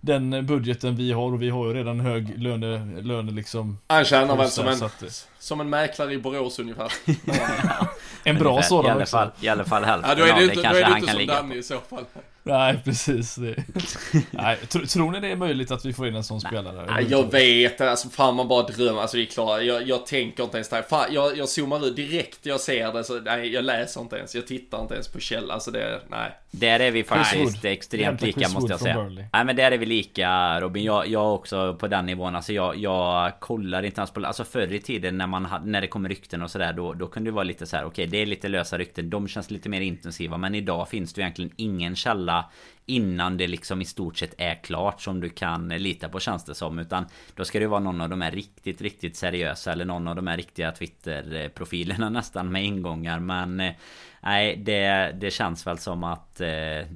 den budgeten vi har och vi har ju redan hög löne, löne liksom Han tjänar väl som en, att, som en mäklare i Borås ungefär En bra sådan i alla fall, I alla fall hälften ja, då är det, inte, då är det inte som Danny i så fall Nej, precis. Det. Nej, tro, tror ni det är möjligt att vi får in en sån spelare? Nej, jag vet alltså fan man bara drömmer. Alltså vi är klara. Jag, jag tänker inte ens där. Fan, jag, jag zoomar ut direkt jag ser det. Så, nej, jag läser inte ens. Jag tittar inte ens på källa. Alltså det, nej. Där är vi faktiskt extremt lika måste jag säga. Nej men där är vi lika Robin. Jag, jag också på den nivån. Alltså jag, jag kollar inte ens på... Alltså förr i tiden när man när det kommer rykten och sådär. Då, då kunde det vara lite så här. Okej, okay, det är lite lösa rykten. De känns lite mer intensiva. Men idag finns det egentligen ingen källa innan det liksom i stort sett är klart som du kan lita på känns det som. Utan då ska det vara någon av de här riktigt, riktigt seriösa eller någon av de här riktiga Twitter-profilerna nästan med ingångar. Men eh, nej, det, det känns väl som att eh,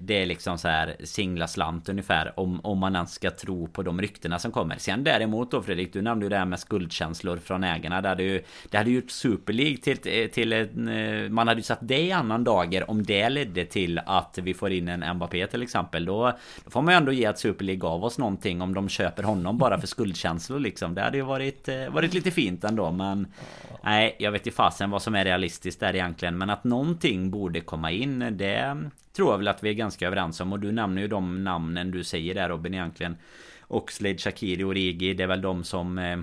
det är liksom så här singla slant ungefär om, om man ens ska tro på de ryktena som kommer. Sen däremot då Fredrik, du nämnde ju det här med skuldkänslor från ägarna. Det hade ju, det hade gjort Super League till, till en, eh, man hade ju satt det i annan dager om det ledde till att vi får in en Mbappé till exempel. Då, då får man ju ändå ge att Super League gav oss någonting om de köper honom bara för skuldkänslor liksom. Det hade ju varit, eh, varit lite fint ändå men Nej, jag vet inte fasen vad som är realistiskt där egentligen. Men att någonting borde komma in, det tror jag väl att vi är ganska överens om. Och du nämner ju de namnen du säger där Robin egentligen. Oxlade, Shakiri och Rigi. Det är väl de som eh,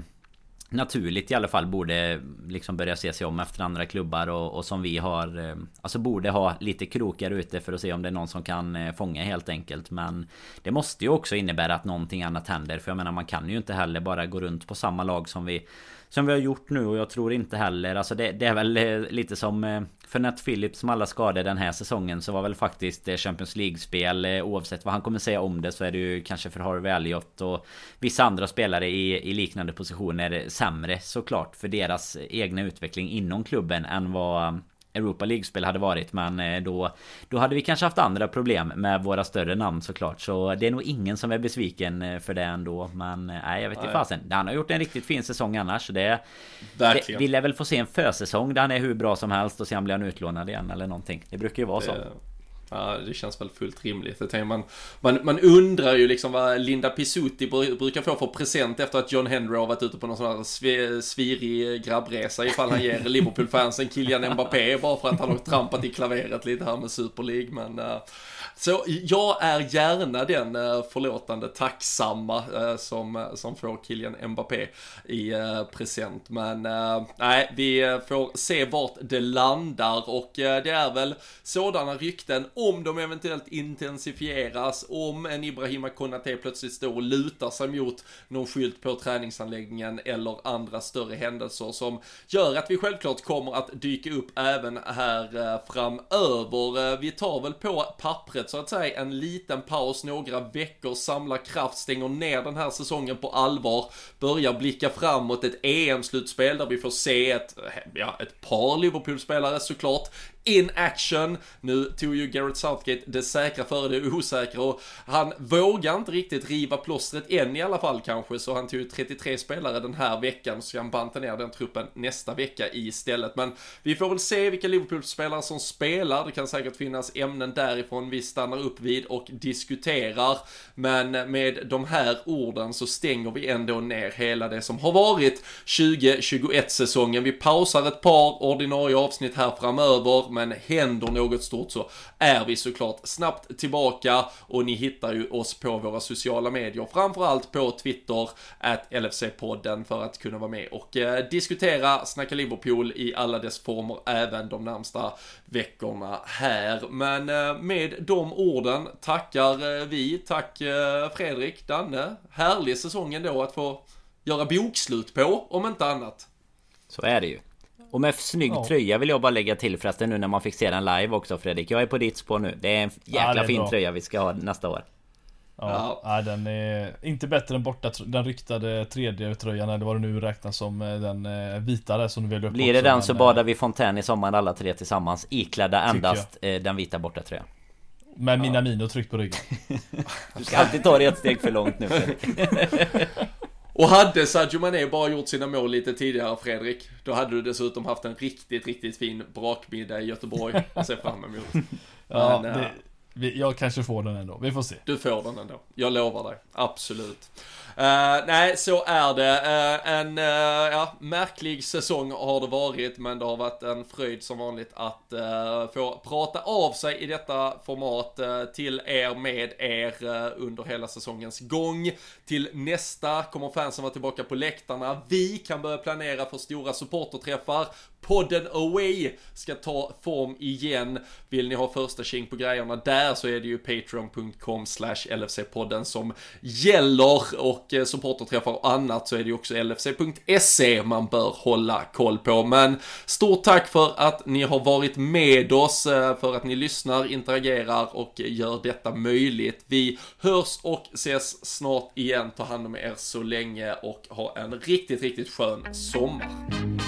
naturligt i alla fall borde liksom börja se sig om efter andra klubbar och, och, som vi har eh, Alltså borde ha lite krokar ute för att se om det är någon som kan eh, fånga helt enkelt Men Det måste ju också innebära att någonting annat händer för jag menar man kan ju inte heller bara gå runt på samma lag som vi som vi har gjort nu och jag tror inte heller Alltså det, det är väl eh, lite som eh, För Nat Phillips som alla skador den här säsongen Så var väl faktiskt eh, Champions League-spel Oavsett vad han kommer säga om det så är det ju kanske för Harvey Elliot och Vissa andra spelare i, i liknande positioner sämre såklart För deras egna utveckling inom klubben än vad Europa League-spel hade varit Men eh, då Då hade vi kanske haft andra problem med våra större namn såklart. Så det är nog ingen som är besviken eh, för det ändå Men eh, nej jag vet inte fasen. Han har gjort en riktigt fin säsong annars det, Verkligen. det Vi lär väl få se en försäsong där han är hur bra som helst och sen blir han utlånad igen eller någonting. Det brukar ju vara så Ja, det känns väl fullt rimligt. Det man, man, man undrar ju liksom vad Linda Pizzuti brukar få för present efter att John Henry har varit ute på någon sån här svirig eh, grabbresa ifall han ger Liverpool-fansen Kylian Mbappé bara för att han har trampat i klaveret lite här med Super League. Men uh, så jag är gärna den eh, förlåtande, tacksamma eh, som, eh, som får Kylian Mbappé i present. Men nej, vi får se vart det landar och det är väl sådana rykten om de eventuellt intensifieras, om en Ibrahima Konate plötsligt står och lutar sig mot någon skylt på träningsanläggningen eller andra större händelser som gör att vi självklart kommer att dyka upp även här framöver. Vi tar väl på pappret så att säga en liten paus, några veckor, samlar kraft, stänger ner den här säsongen på allvar, börjar blicka framåt ett EM-slutspel där vi får se ett, ja, ett par Liverpool-spelare såklart in action. Nu tog ju Garrett Southgate det säkra före det osäkra och han vågar inte riktigt riva plåstret än i alla fall kanske så han tog 33 spelare den här veckan så han banta ner den truppen nästa vecka istället. Men vi får väl se vilka Liverpool-spelare som spelar. Det kan säkert finnas ämnen därifrån vi stannar upp vid och diskuterar. Men med de här orden så stänger vi ändå ner hela det som har varit 2021 säsongen. Vi pausar ett par ordinarie avsnitt här framöver men händer något stort så är vi såklart snabbt tillbaka och ni hittar ju oss på våra sociala medier, framförallt på Twitter, at LFC-podden för att kunna vara med och eh, diskutera Snacka Liverpool i alla dess former även de närmsta veckorna här. Men eh, med de orden tackar eh, vi, tack eh, Fredrik, Danne, härlig säsong ändå att få göra bokslut på, om inte annat. Så är det ju. Och med snygg ja. tröja vill jag bara lägga till förresten nu när man fick se den live också Fredrik. Jag är på ditt spår nu. Det är en jäkla ja, är fin bra. tröja vi ska ha nästa år. Ja, ja. den är inte bättre än borta den ryktade tredje tröjan eller vad det nu räknas som eh, Den eh, vita där som du väljer upp Blir det den så badar vi fontän i sommar alla tre tillsammans Iklädda endast jag. Eh, den vita borta tröjan Med mina mino tryckt på ryggen Du ska alltid ta det ett steg för långt nu Och hade Sadio Mané bara gjort sina mål lite tidigare Fredrik, då hade du dessutom haft en riktigt, riktigt fin brakmiddag i Göteborg att se fram emot. ja, Men, det, jag kanske får den ändå, vi får se. Du får den ändå, jag lovar dig. Absolut. Uh, nej, så är det. Uh, en uh, ja, märklig säsong har det varit, men det har varit en fröjd som vanligt att få prata av sig i detta format till er, med er under hela säsongens gång. Till nästa kommer fansen vara tillbaka på läktarna. Vi kan börja planera för stora supporterträffar. Podden Away ska ta form igen. Vill ni ha första king på grejerna där så är det ju patreon.com slash LFC-podden som gäller och eh, supporterträffar och annat så är det ju också LFC.se man bör hålla koll på. Men stort tack för att ni har varit med oss, eh, för att ni lyssnar, interagerar och gör detta möjligt. Vi hörs och ses snart igen. Ta hand om er så länge och ha en riktigt, riktigt skön sommar.